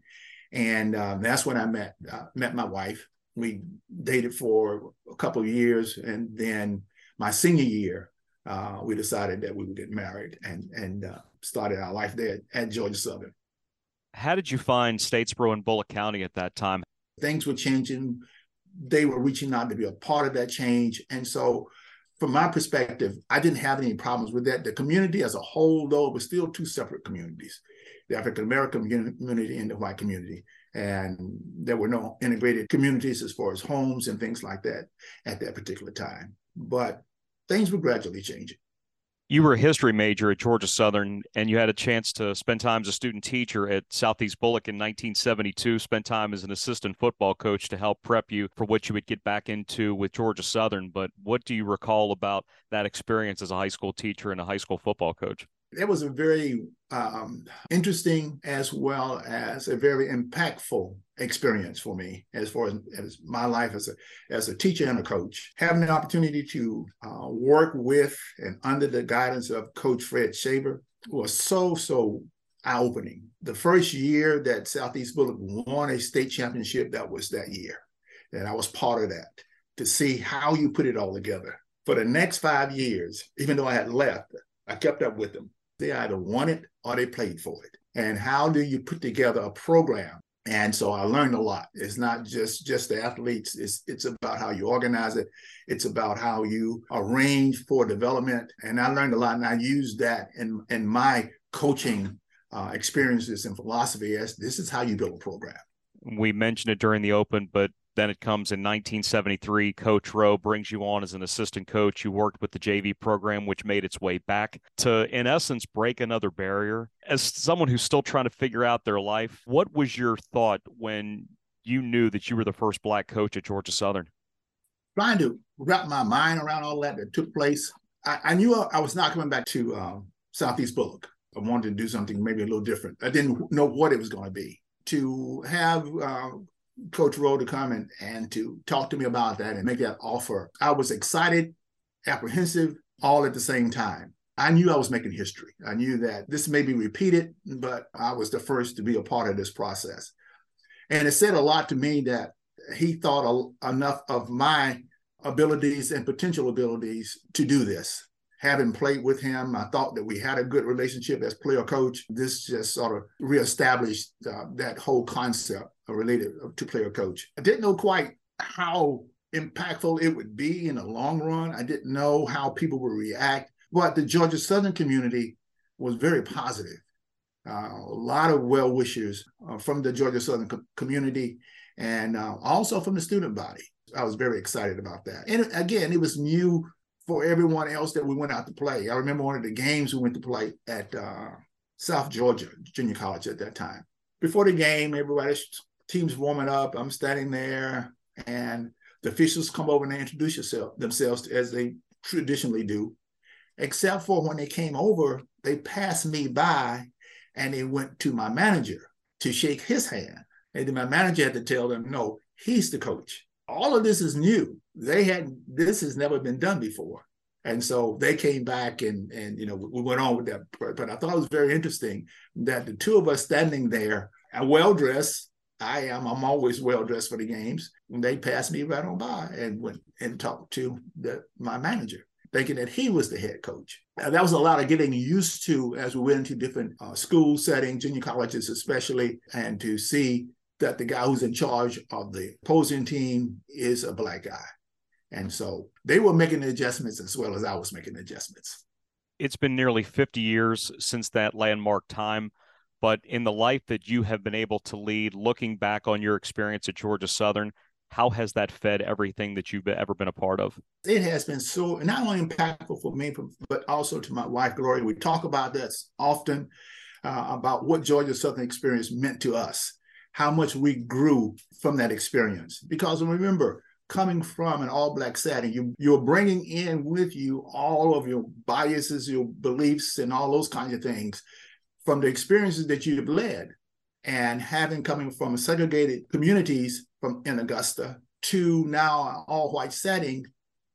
Speaker 9: and um, that's when I met uh, met my wife, we dated for a couple of years, and then my senior year, uh, we decided that we would get married and and uh, started our life there at Georgia Southern.
Speaker 4: How did you find Statesboro and Bulloch County at that time?
Speaker 9: Things were changing. They were reaching out to be a part of that change, and so from my perspective, I didn't have any problems with that. The community as a whole, though, was still two separate communities: the African American community and the white community and there were no integrated communities as far as homes and things like that at that particular time. But things were gradually changing.
Speaker 4: You were a history major at Georgia Southern, and you had a chance to spend time as a student teacher at Southeast Bulloch in 1972, spent time as an assistant football coach to help prep you for what you would get back into with Georgia Southern. But what do you recall about that experience as a high school teacher and a high school football coach?
Speaker 9: It was a very um, interesting as well as a very impactful experience for me as far as, as, my life as a as a teacher and a coach. Having the opportunity to uh, work with and under the guidance of Coach Fred Shaver was so so eye opening. The first year that Southeast Bulloch won a state championship, that was that year, and I was part of that to see how you put it all together. For the next five years, even though I had left, I kept up with them they either won it or they played for it. And how do you put together a program? And so I learned a lot. It's not just just the athletes. It's it's about how you organize it. It's about how you arrange for development. And I learned a lot, and I used that in in my coaching uh, experiences and philosophy as this is how you build a program.
Speaker 4: We mentioned it during the open, but then it comes in 1973. Coach Rowe brings you on as an assistant coach. You worked with the JV program, which made its way back to, in essence, break another barrier. As someone who's still trying to figure out their life, what was your thought when you knew that you were the first black coach at Georgia Southern?
Speaker 9: Trying to wrap my mind around all that that took place. I, I knew I was not coming back to um, Southeast Bulloch. I wanted to do something maybe a little different. I didn't know what it was going to be. To have uh, Coach Rowe to come and, and to talk to me about that and make that offer, I was excited, apprehensive, all at the same time. I knew I was making history. I knew that this may be repeated, but I was the first to be a part of this process. And it said a lot to me that he thought a, enough of my abilities and potential abilities to do this. Having played with him, I thought that we had a good relationship as player coach. This just sort of reestablished uh, that whole concept related to player coach. I didn't know quite how impactful it would be in the long run. I didn't know how people would react, but the Georgia Southern community was very positive. Uh, a lot of well wishers uh, from the Georgia Southern co- community and uh, also from the student body. I was very excited about that. And again, it was new for everyone else that we went out to play. I remember one of the games we went to play at uh, South Georgia Junior College at that time. Before the game, everybody's team's warming up. I'm standing there, and the officials come over and they introduce yourself, themselves as they traditionally do. Except for when they came over, they passed me by and they went to my manager to shake his hand. And then my manager had to tell them, no, he's the coach. All of this is new. They had this has never been done before. And so they came back and and you know we went on with that. But I thought it was very interesting that the two of us standing there and well dressed. I am. I'm always well dressed for the games. And they passed me right on by and went and talked to the, my manager thinking that he was the head coach. Now, that was a lot of getting used to as we went into different uh, school settings, junior colleges especially, and to see that the guy who's in charge of the opposing team is a black guy. And so they were making the adjustments as well as I was making the adjustments.
Speaker 4: It's been nearly 50 years since that landmark time. But in the life that you have been able to lead, looking back on your experience at Georgia Southern, how has that fed everything that you've ever been a part of?
Speaker 9: It has been so not only impactful for me, but also to my wife, Gloria. We talk about that often uh, about what Georgia Southern experience meant to us, how much we grew from that experience. Because remember, coming from an all black setting, you, you're bringing in with you all of your biases, your beliefs, and all those kinds of things from the experiences that you've led and having coming from segregated communities from in Augusta to now all white setting,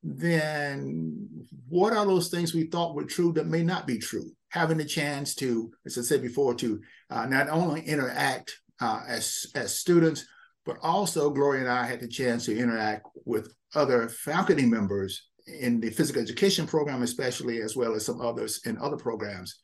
Speaker 9: then what are those things we thought were true that may not be true? Having the chance to, as I said before, to uh, not only interact uh, as as students, but also Gloria and I had the chance to interact with other faculty members in the physical education program, especially as well as some others in other programs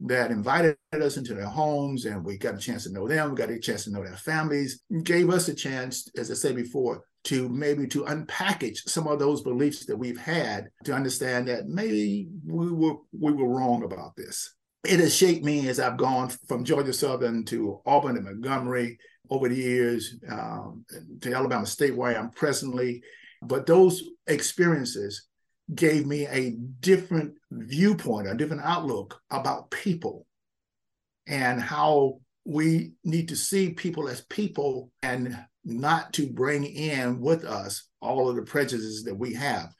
Speaker 9: that invited us into their homes and we got a chance to know them we got a chance to know their families gave us a chance as i said before to maybe to unpackage some of those beliefs that we've had to understand that maybe we were we were wrong about this it has shaped me as i've gone from georgia southern to auburn and montgomery over the years um, to alabama state where i am presently but those experiences gave me a different viewpoint, a different outlook about people and how we need to see people as people and not to bring in with us all of the prejudices that we have.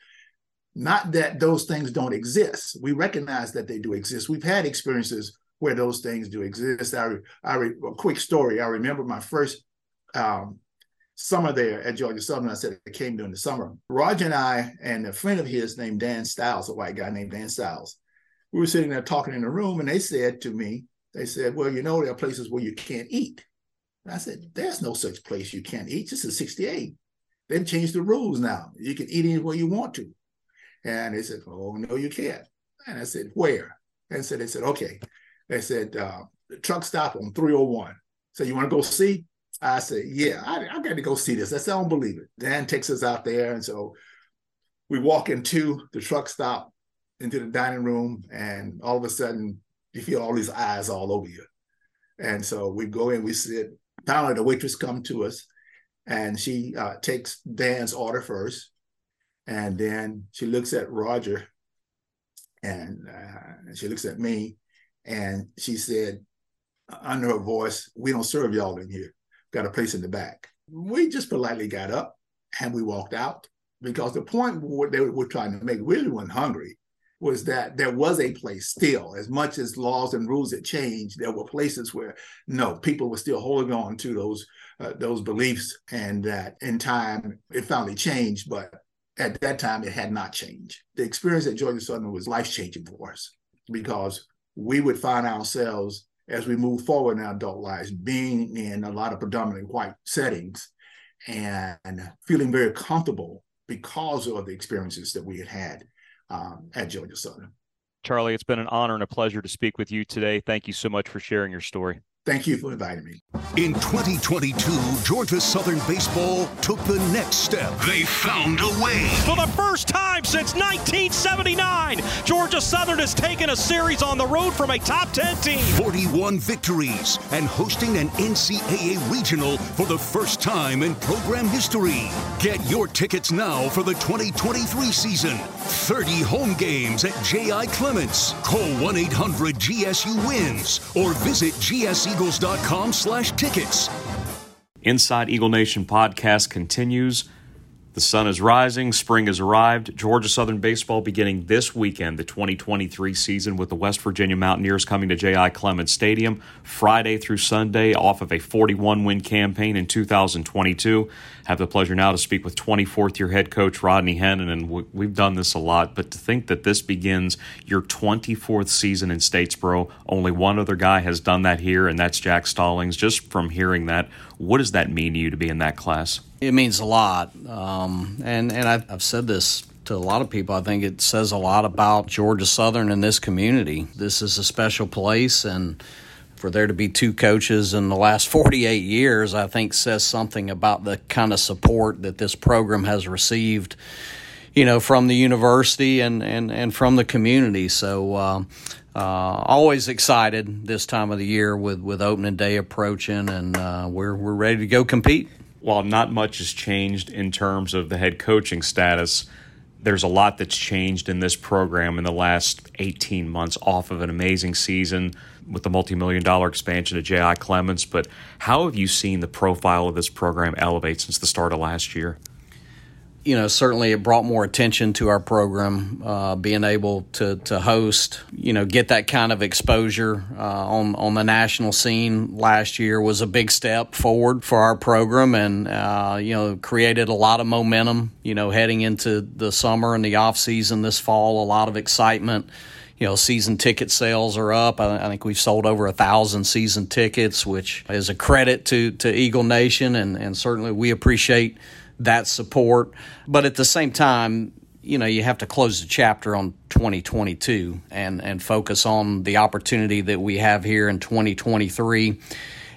Speaker 9: Not that those things don't exist. We recognize that they do exist. We've had experiences where those things do exist. I, I a quick story. I remember my first um, summer there at Georgia Southern. I said it came during the summer. Roger and I and a friend of his named Dan Styles, a white guy named Dan Styles, we were sitting there talking in the room, and they said to me, they said, "Well, you know, there are places where you can't eat." And I said, "There's no such place you can't eat. This is '68. They've changed the rules now. You can eat anywhere you want to." And they said, "Oh no, you can't." And I said, "Where?" And so they said, "Okay." They said, uh, "The truck stop on 301." So you want to go see? I said, yeah, I, I got to go see this. I said, I don't believe it. Dan takes us out there. And so we walk into the truck stop, into the dining room, and all of a sudden you feel all these eyes all over you. And so we go in, we sit. Finally, the waitress come to us, and she uh, takes Dan's order first, and then she looks at Roger, and uh, she looks at me, and she said, under her voice, "We don't serve y'all in here." got a place in the back. We just politely got up and we walked out because the point what they were trying to make really wasn't hungry. was that there was a place still, as much as laws and rules had changed, there were places where no people were still holding on to those uh, those beliefs, and that in time it finally changed, but at that time it had not changed. The experience at Georgia Southern was life changing for us because we would find ourselves as we move forward in our adult lives being in a lot of predominantly white settings and feeling very comfortable because of the experiences that we had had um, at Georgia Southern.
Speaker 4: Charlie, it's been an honor and a pleasure to speak with you today. Thank you so much for sharing your story.
Speaker 9: Thank you for inviting me.
Speaker 1: In 2022, Georgia Southern Baseball took the next step. They found a way.
Speaker 2: For the first time since 1979, Georgia Southern has taken a series on the road from a top 10 team.
Speaker 1: 41 victories and hosting an NCAA regional for the first time in program history. Get your tickets now for the 2023 season. 30 home games at J.I. Clements. Call 1 800 GSU Wins or visit GSU eagles.com slash tickets.
Speaker 4: Inside Eagle Nation podcast continues. The sun is rising, spring has arrived. Georgia Southern Baseball beginning this weekend, the 2023 season, with the West Virginia Mountaineers coming to J.I. Clements Stadium Friday through Sunday off of a 41 win campaign in 2022. Have the pleasure now to speak with 24th year head coach Rodney Hennon, and we've done this a lot, but to think that this begins your 24th season in Statesboro, only one other guy has done that here, and that's Jack Stallings. Just from hearing that, what does that mean to you to be in that class?
Speaker 11: It means a lot, um, and and I've, I've said this to a lot of people. I think it says a lot about Georgia Southern and this community. This is a special place, and for there to be two coaches in the last [laughs] 48 years, I think says something about the kind of support that this program has received, you know, from the university and, and, and from the community. So, uh, uh, always excited this time of the year with, with opening day approaching, and uh, we're, we're ready to go compete
Speaker 4: while not much has changed in terms of the head coaching status, there's a lot that's changed in this program in the last 18 months off of an amazing season with the multi-million dollar expansion of J.I. Clements. But how have you seen the profile of this program elevate since the start of last year?
Speaker 11: You know, certainly it brought more attention to our program. Uh, being able to to host, you know, get that kind of exposure uh, on on the national scene last year was a big step forward for our program, and uh, you know, created a lot of momentum. You know, heading into the summer and the off season this fall, a lot of excitement. You know, season ticket sales are up. I, think we've sold over a thousand season tickets, which is a credit to to Eagle Nation, and and certainly we appreciate that support. But at the same time, you know, you have to close the chapter on 2022 and, and focus on the opportunity that we have here in 2023.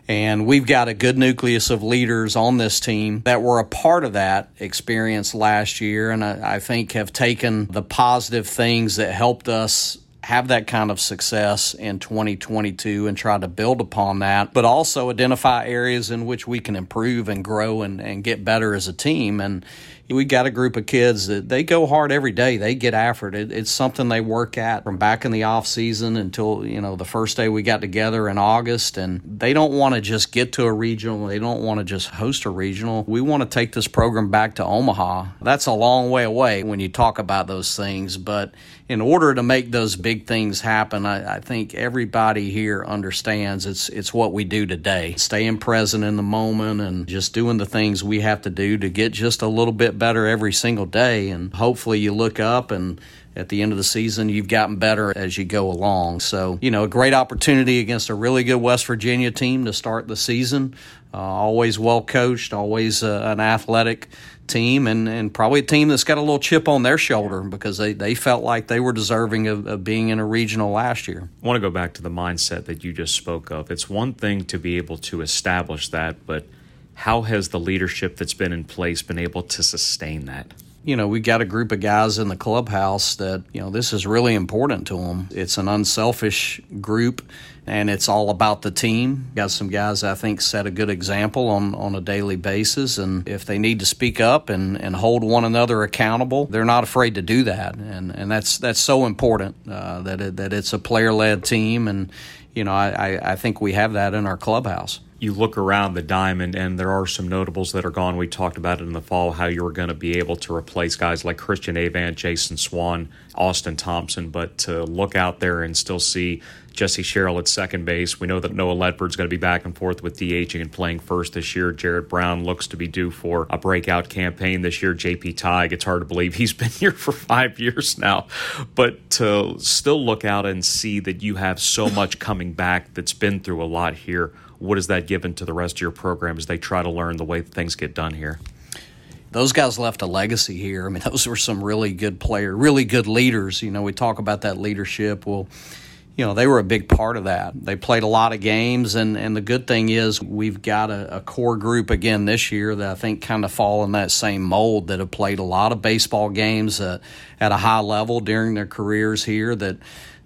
Speaker 11: And we've got a good nucleus of leaders on this team that were a part of that experience last year. And I, I think have taken the positive things that helped us have that kind of success in 2022 and try to build upon that, but also identify areas in which we can improve and grow and, and get better as a team. And we got a group of kids that they go hard every day. They get after it. It's something they work at from back in the off season until you know the first day we got together in August. And they don't want to just get to a regional. They don't want to just host a regional. We want to take this program back to Omaha. That's a long way away when you talk about those things, but in order to make those big things happen, I, I, think everybody here understands it's it's what we do today. Staying present in the moment and just doing the things we have to do to get just a little bit better every single day. And hopefully you look up and at the end of the season, you've gotten better as you go along. So, you know, a great opportunity against a really good West Virginia team to start the season. Uh, always well coached, always uh, an athletic team, and, and probably a team that's got a little chip on their shoulder because they, they felt like they were deserving of, of being in a regional last year.
Speaker 4: I want to go back to the mindset that you just spoke of. It's one thing to be able to establish that, but how has the leadership that's been in place been able to sustain that?
Speaker 11: you know, we got a group of guys in the clubhouse that, you know, this is really important to them. It's an unselfish group and it's all about the team. Got some guys I think set a good example on, on a daily basis. And if they need to speak up and, and hold one another accountable, they're not afraid to do that. And, and that's, that's so important uh, that, it, that it's a player led team. And, you know, I, I think we have that in our clubhouse
Speaker 4: you look around the diamond and there are some notables that are gone. We talked about it in the fall how you were going to be able to replace guys like Christian Avant, Jason Swan. Austin Thompson, but to look out there and still see Jesse Sherrill at second base. We know that Noah Ledford's going to be back and forth with DHing and playing first this year. Jared Brown looks to be due for a breakout campaign this year. JP Tighe, it's hard to believe he's [laughs] been here for five years now. But to still look out and see that you have so much coming back that's been through a lot here, what has that given to the rest of your program as they try to learn the way things get done here?
Speaker 11: those guys left a legacy here. I mean, [laughs] those were some really good players, really good leaders. You know, we talk about that leadership. Well, you know, they were a big part of that. They played a lot of games, and, and the good thing is we've got a, a core group again this year that I think kind of fall in that same mold that have played a lot of baseball games uh, at a high level during their careers here that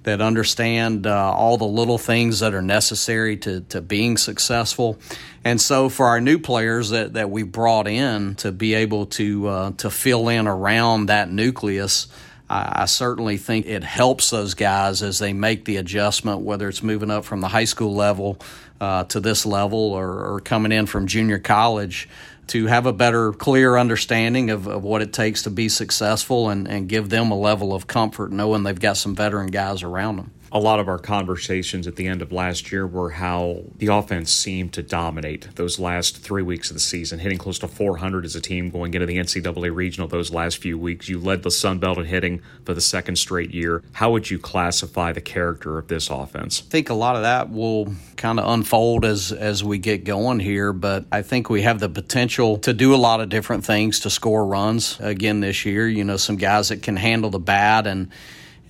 Speaker 11: that understand uh, all the little things that are necessary to, to being successful. And so for our new players that, that we brought in to be able to uh, to fill in around that nucleus – I, certainly think it helps those guys as they make the adjustment, whether it's moving up from the high school level uh, to this level or, or, coming in from junior college to have a better, clear understanding of, of what it takes to be successful and, and give them a level of comfort knowing they've got some veteran guys around them
Speaker 4: a lot of our conversations at the end of last year were how the offense seemed to dominate those last three weeks of the season, hitting close to 400 as a team going into the NCAA regional those last few weeks. You led the Sun Belt in hitting for the second straight year. How would you classify the character of this offense?
Speaker 11: I think a lot of that will kind of unfold as as we get going here, but I think we have the potential to do a lot of different things to score runs again this year. You know, some guys that can handle the bat and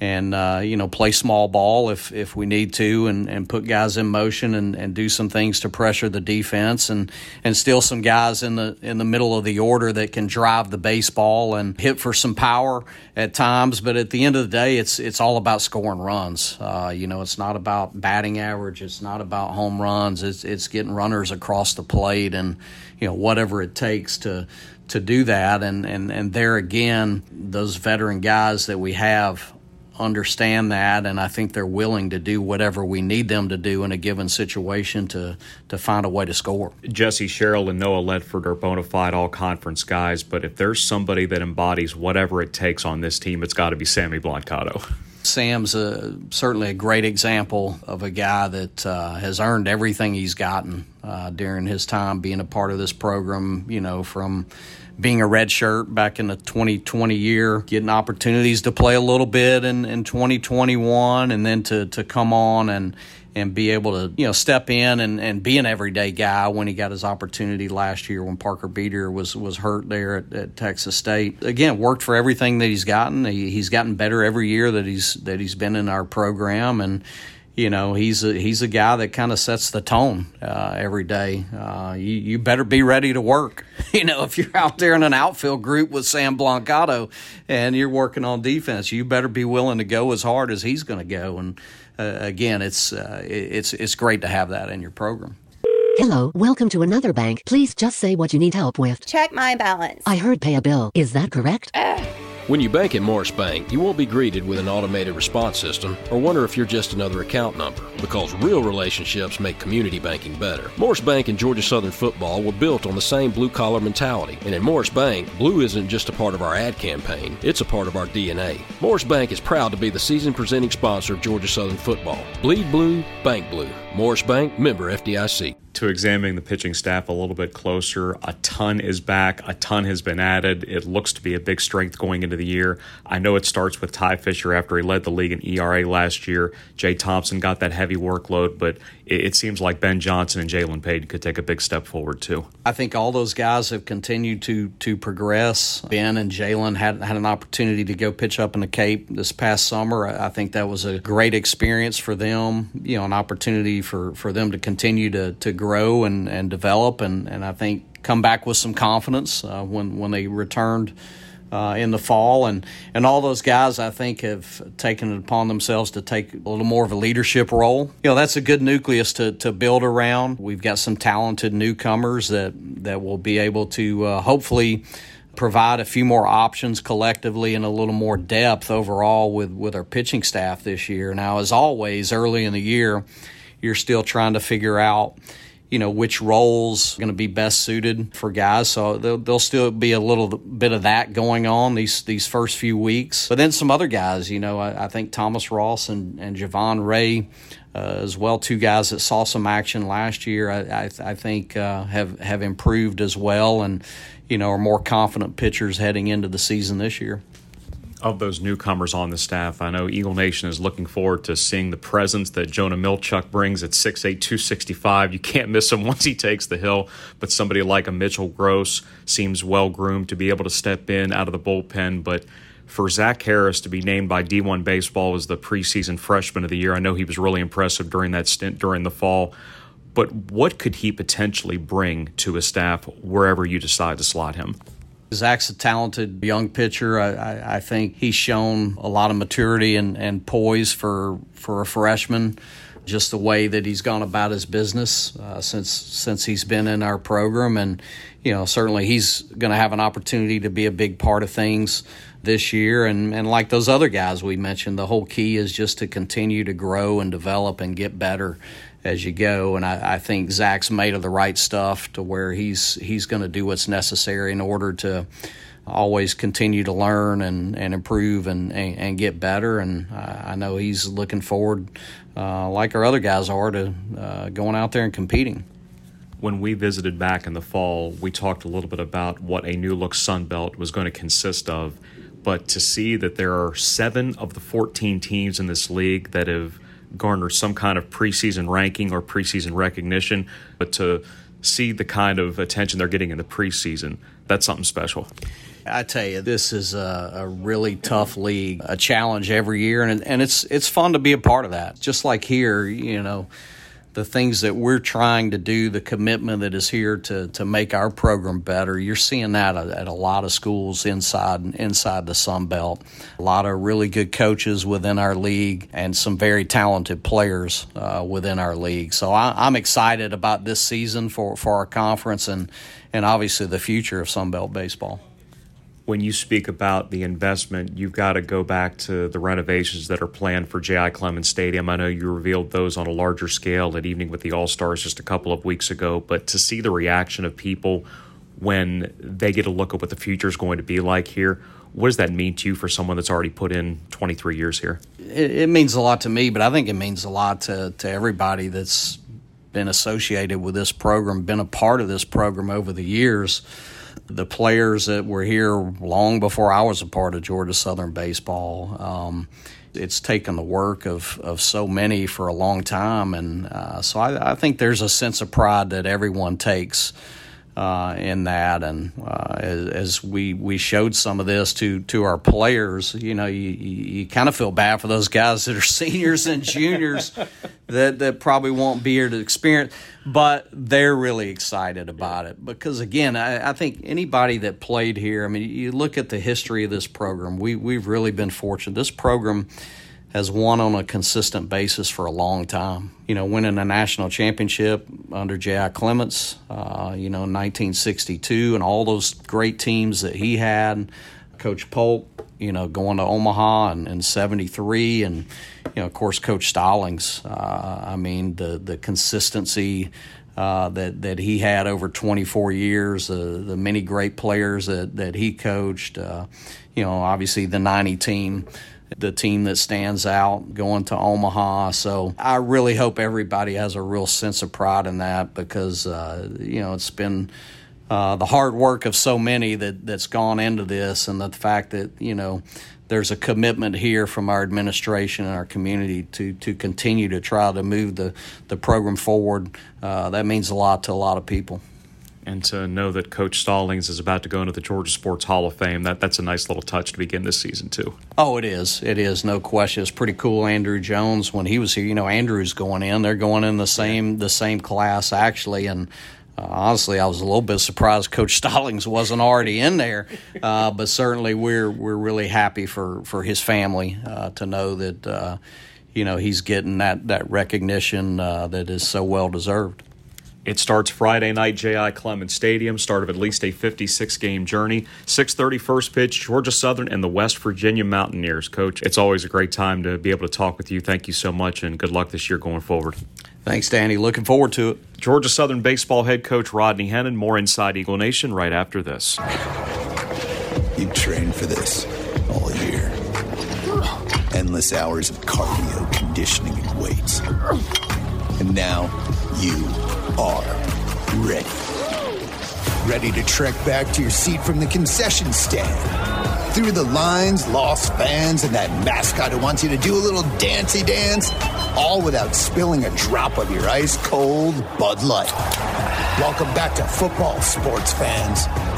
Speaker 11: and uh, you know play small ball if if we need to and, and put guys in motion and, and do some things to pressure the defense and and still some guys in the in the middle of the order that can drive the baseball and hit for some power at times. But at the end of the day it's it's all about scoring runs. Uh, you know it's not about batting average. It's not about home runs. It's it's getting runners across the plate and you know whatever it takes to to do that. And and and there again those veteran guys that we have understand that, and I think they're willing to do whatever we need them to do in a given situation to to find a way to score.
Speaker 4: Jesse Sherrill and Noah Ledford are bona fide all conference guys, but if there's somebody that embodies whatever it takes on this team, it's got to be Sammy Blancato.
Speaker 11: Sam's a, certainly a great example of a guy that uh, has earned everything he's gotten uh, during his time being a part of this program. You know, from being a red shirt back in the 2020 year, getting opportunities to play a little bit in, in 2021, and then to, to come on and and be able to you know step in and, and be an everyday guy when he got his opportunity last year when Parker Beeter was was hurt there at, at Texas State. Again, worked for everything that he's gotten. He, he's gotten better every year that he's that he's been in our program and you know he's a, he's a guy that kind of sets the tone uh, every day. Uh, you you better be ready to work. [laughs] you know if you're out there in an outfield group with Sam Blancato and you're working on defense, you better be willing to go as hard as he's going to go. And uh, again, it's uh, it's it's great to have that in your program.
Speaker 12: Hello, welcome to another bank. Please just say what you need help with.
Speaker 13: Check my balance.
Speaker 12: I heard pay a bill. Is that correct?
Speaker 14: When you bank at Morris Bank, you won't be greeted with an automated response system or wonder if you're just another account number because real relationships make community banking better. Morris Bank and Georgia Southern football were built on the same blue collar mentality. And at Morris Bank, blue isn't just a part of our ad campaign, it's a part of our DNA. Morris Bank is proud to be the season presenting sponsor of Georgia Southern football. Bleed blue, bank blue. Morris Bank, member FDIC
Speaker 4: to examining the pitching staff a little bit closer. A ton is back, a ton has been added. It looks to be a big strength going into the year. I know it starts with Ty Fisher after he led the league in ERA last year. Jay Thompson got that heavy workload, but it, it seems like Ben Johnson and Jalen Payton could take a big step forward too.
Speaker 11: I think all those guys have continued to to progress. Ben and Jalen had had an opportunity to go pitch up in the Cape this past summer. I think that was a great experience for them. You know, an opportunity for for them to continue to to grow and, and develop, and, and I think come back with some confidence uh, when when they returned. Uh, in the fall, and and all those guys I think have taken it upon themselves to take a little more of a leadership role. You know, that's a good nucleus to to build around. We've got some talented newcomers that that will be able to uh, hopefully provide a few more options collectively and a little more depth overall with with our pitching staff this year. Now, as always, early in the year you're still trying to figure out you know which roles are going to be best suited for guys. So there'll, there'll, still be a little bit of that going on these these first few weeks. But then some other guys, you know, I, I think Thomas Ross and and Javon Ray. Uh, as well, two guys that saw some action last year, I, I, I think uh, have have improved as well, and you know are more confident pitchers heading into the season this year
Speaker 4: of those newcomers on the staff. I know Eagle Nation is looking forward to seeing the presence that Jonah Milchuk brings at 6'8, 265. You can't miss him [laughs] once he takes the hill, but somebody like a Mitchell Gross seems well groomed to be able to step in out of the bullpen. But for Zach Harris to be named by D1 Baseball as the preseason freshman of the year, I know he was really impressive during that stint during the fall. But what could he potentially bring to a staff wherever you decide to slot him?
Speaker 11: Zach's a talented young pitcher. I, I, I, think he's shown a lot of maturity and, and poise for, for a freshman. Just the way that he's gone about his business uh, since since he's been in our program, and you know certainly he's going to have an opportunity to be a big part of things this year. And and like those other guys we mentioned, the whole key is just to continue to grow and develop and get better as you go. And I, I, think Zach's made of the right stuff to where he's he's going to do what's necessary in order to always continue to learn and, and improve and, and, and get better. And I know he's looking forward, uh, like our other guys are, to uh, going out there and competing.
Speaker 4: When we visited back in the fall, we talked a little bit about what a new look Sun Belt was going to consist of. But to see that there are seven of the 14 teams in this league that have garner some kind of preseason ranking or preseason recognition, but to see the kind of attention they're getting in the preseason, that's something special.
Speaker 11: I tell you, this is a, a, really tough league, a challenge every year, and and it's it's fun to be a part of that. Just like here, you know, the things that we're trying to do, the commitment that is here to to make our program better. You're seeing that at, a lot of schools inside inside the Sun Belt. A lot of really good coaches within our league, and some very talented players uh, within our league. So I, am excited about this season for for our conference and and obviously the future of Sun Belt baseball
Speaker 4: when you speak about the investment, you've got to go back to the renovations that are planned for J.I. Clements Stadium. I know you revealed those on a larger scale at Evening with the All Stars just a couple of weeks ago, but to see the reaction of people when they get a look at what the future is going to be like here, what does that mean to you for someone that's already put in 23 years here?
Speaker 11: It, it means a lot to me, but I think it means a lot to, to everybody that's been associated with this program, been a part of this program over the years the players that were here long before I was a part of Georgia Southern baseball. Um, it's taken the work of, of so many for a long time, and uh, so I, I, think there's a sense of pride that everyone takes uh, in that. And uh, as, as, we, we showed some of this to, to our players, you know, you, you, kind of feel bad for those guys that are [laughs] seniors and juniors that, that probably won't be here to experience, but they're really excited about it because, again, I, I think anybody that played here, I mean, you look at the history of this program, we, we've really been fortunate. This program has won on a consistent basis for a long time. You know, winning a national championship under J.I. Clements, uh, you know, 1962, and all those great teams that he had. Coach Polk, you know, going to Omaha in, in 73, and, you know, of course, Coach Stallings. Uh, I mean, the, the consistency. Uh, that that he had over 24 years, uh, the many great players that that he coached, uh, you know, obviously the 90 team the team that stands out going to Omaha. So I really hope everybody has a real sense of pride in that because, uh, you know, it's been. Uh, the hard work of so many that that's gone into this, and the fact that you know there's a commitment here from our administration and our community to to continue to try to move the the program forward. Uh, that means a lot to a lot of people
Speaker 4: and to know that Coach Stallings is about to go into the Georgia Sports Hall of Fame, that that's a nice little touch to begin this season too.
Speaker 11: Oh, it is. It is no question. It's pretty cool. Andrew Jones, when he was here, you know, Andrew's going in. They're going in the same the same class actually, and. Uh, honestly, I was a little bit surprised Coach [laughs] Stallings wasn't already in there, uh, but certainly we're we're really happy for for his family uh, to know that uh, you know he's getting that that recognition uh, that is so well deserved.
Speaker 4: It starts Friday night, J.I. Clements Stadium, start of at least a 56 game journey. 6:30 first pitch, Georgia Southern and the West Virginia Mountaineers. Coach, it's always a great time to be able to talk with you. Thank you so much, and good luck this year going forward.
Speaker 11: Thanks, Danny. Looking forward to it.
Speaker 4: Georgia Southern baseball head coach Rodney Hennon. More inside Eagle Nation right after this.
Speaker 13: You trained for this all year. Endless hours of cardio, conditioning, and weights. And now you are ready. Ready to trek back to your seat from the concession stand. Through the lines, lost fans, and that mascot who wants you to do a little dancey dance, all without spilling a drop of your ice cold Bud Light. Welcome back to football, sports fans.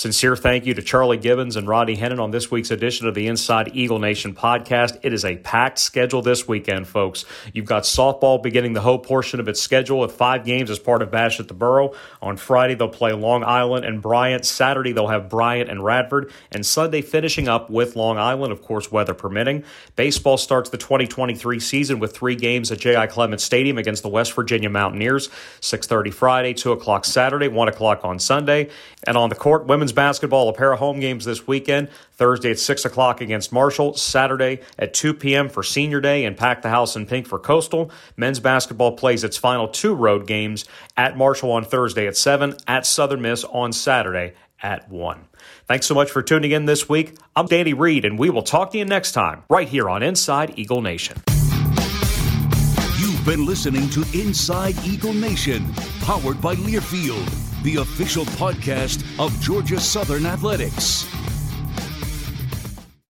Speaker 4: Sincere thank you to Charlie Gibbons and Rodney Hennon on this week's edition of the Inside Eagle Nation podcast. It is a packed schedule this weekend, folks. You've got softball beginning the whole portion of its schedule with five games as part of Bash at the Borough. On Friday, they'll play Long Island and Bryant. Saturday, they'll have Bryant and Radford. And Sunday, finishing up with Long Island, of course, weather permitting. Baseball starts the 2023 season with three games at J.I. Clements Stadium against the West Virginia Mountaineers. 6.30 Friday, 2 o'clock Saturday, 1 o'clock on Sunday. And on the court, women's basketball, a pair of home games this weekend. Thursday at 6 o'clock against Marshall. Saturday at 2 p.m. for Senior Day and Pack the House in Pink for Coastal. Men's basketball plays its final two road games at Marshall on Thursday at 7, at Southern Miss on Saturday at 1. Thanks so much for tuning in this week. I'm Danny Reed, and we will talk to you next time right here on Inside Eagle Nation.
Speaker 1: You've been listening to Inside Eagle Nation, powered by Learfield, the official podcast of Georgia Southern Athletics.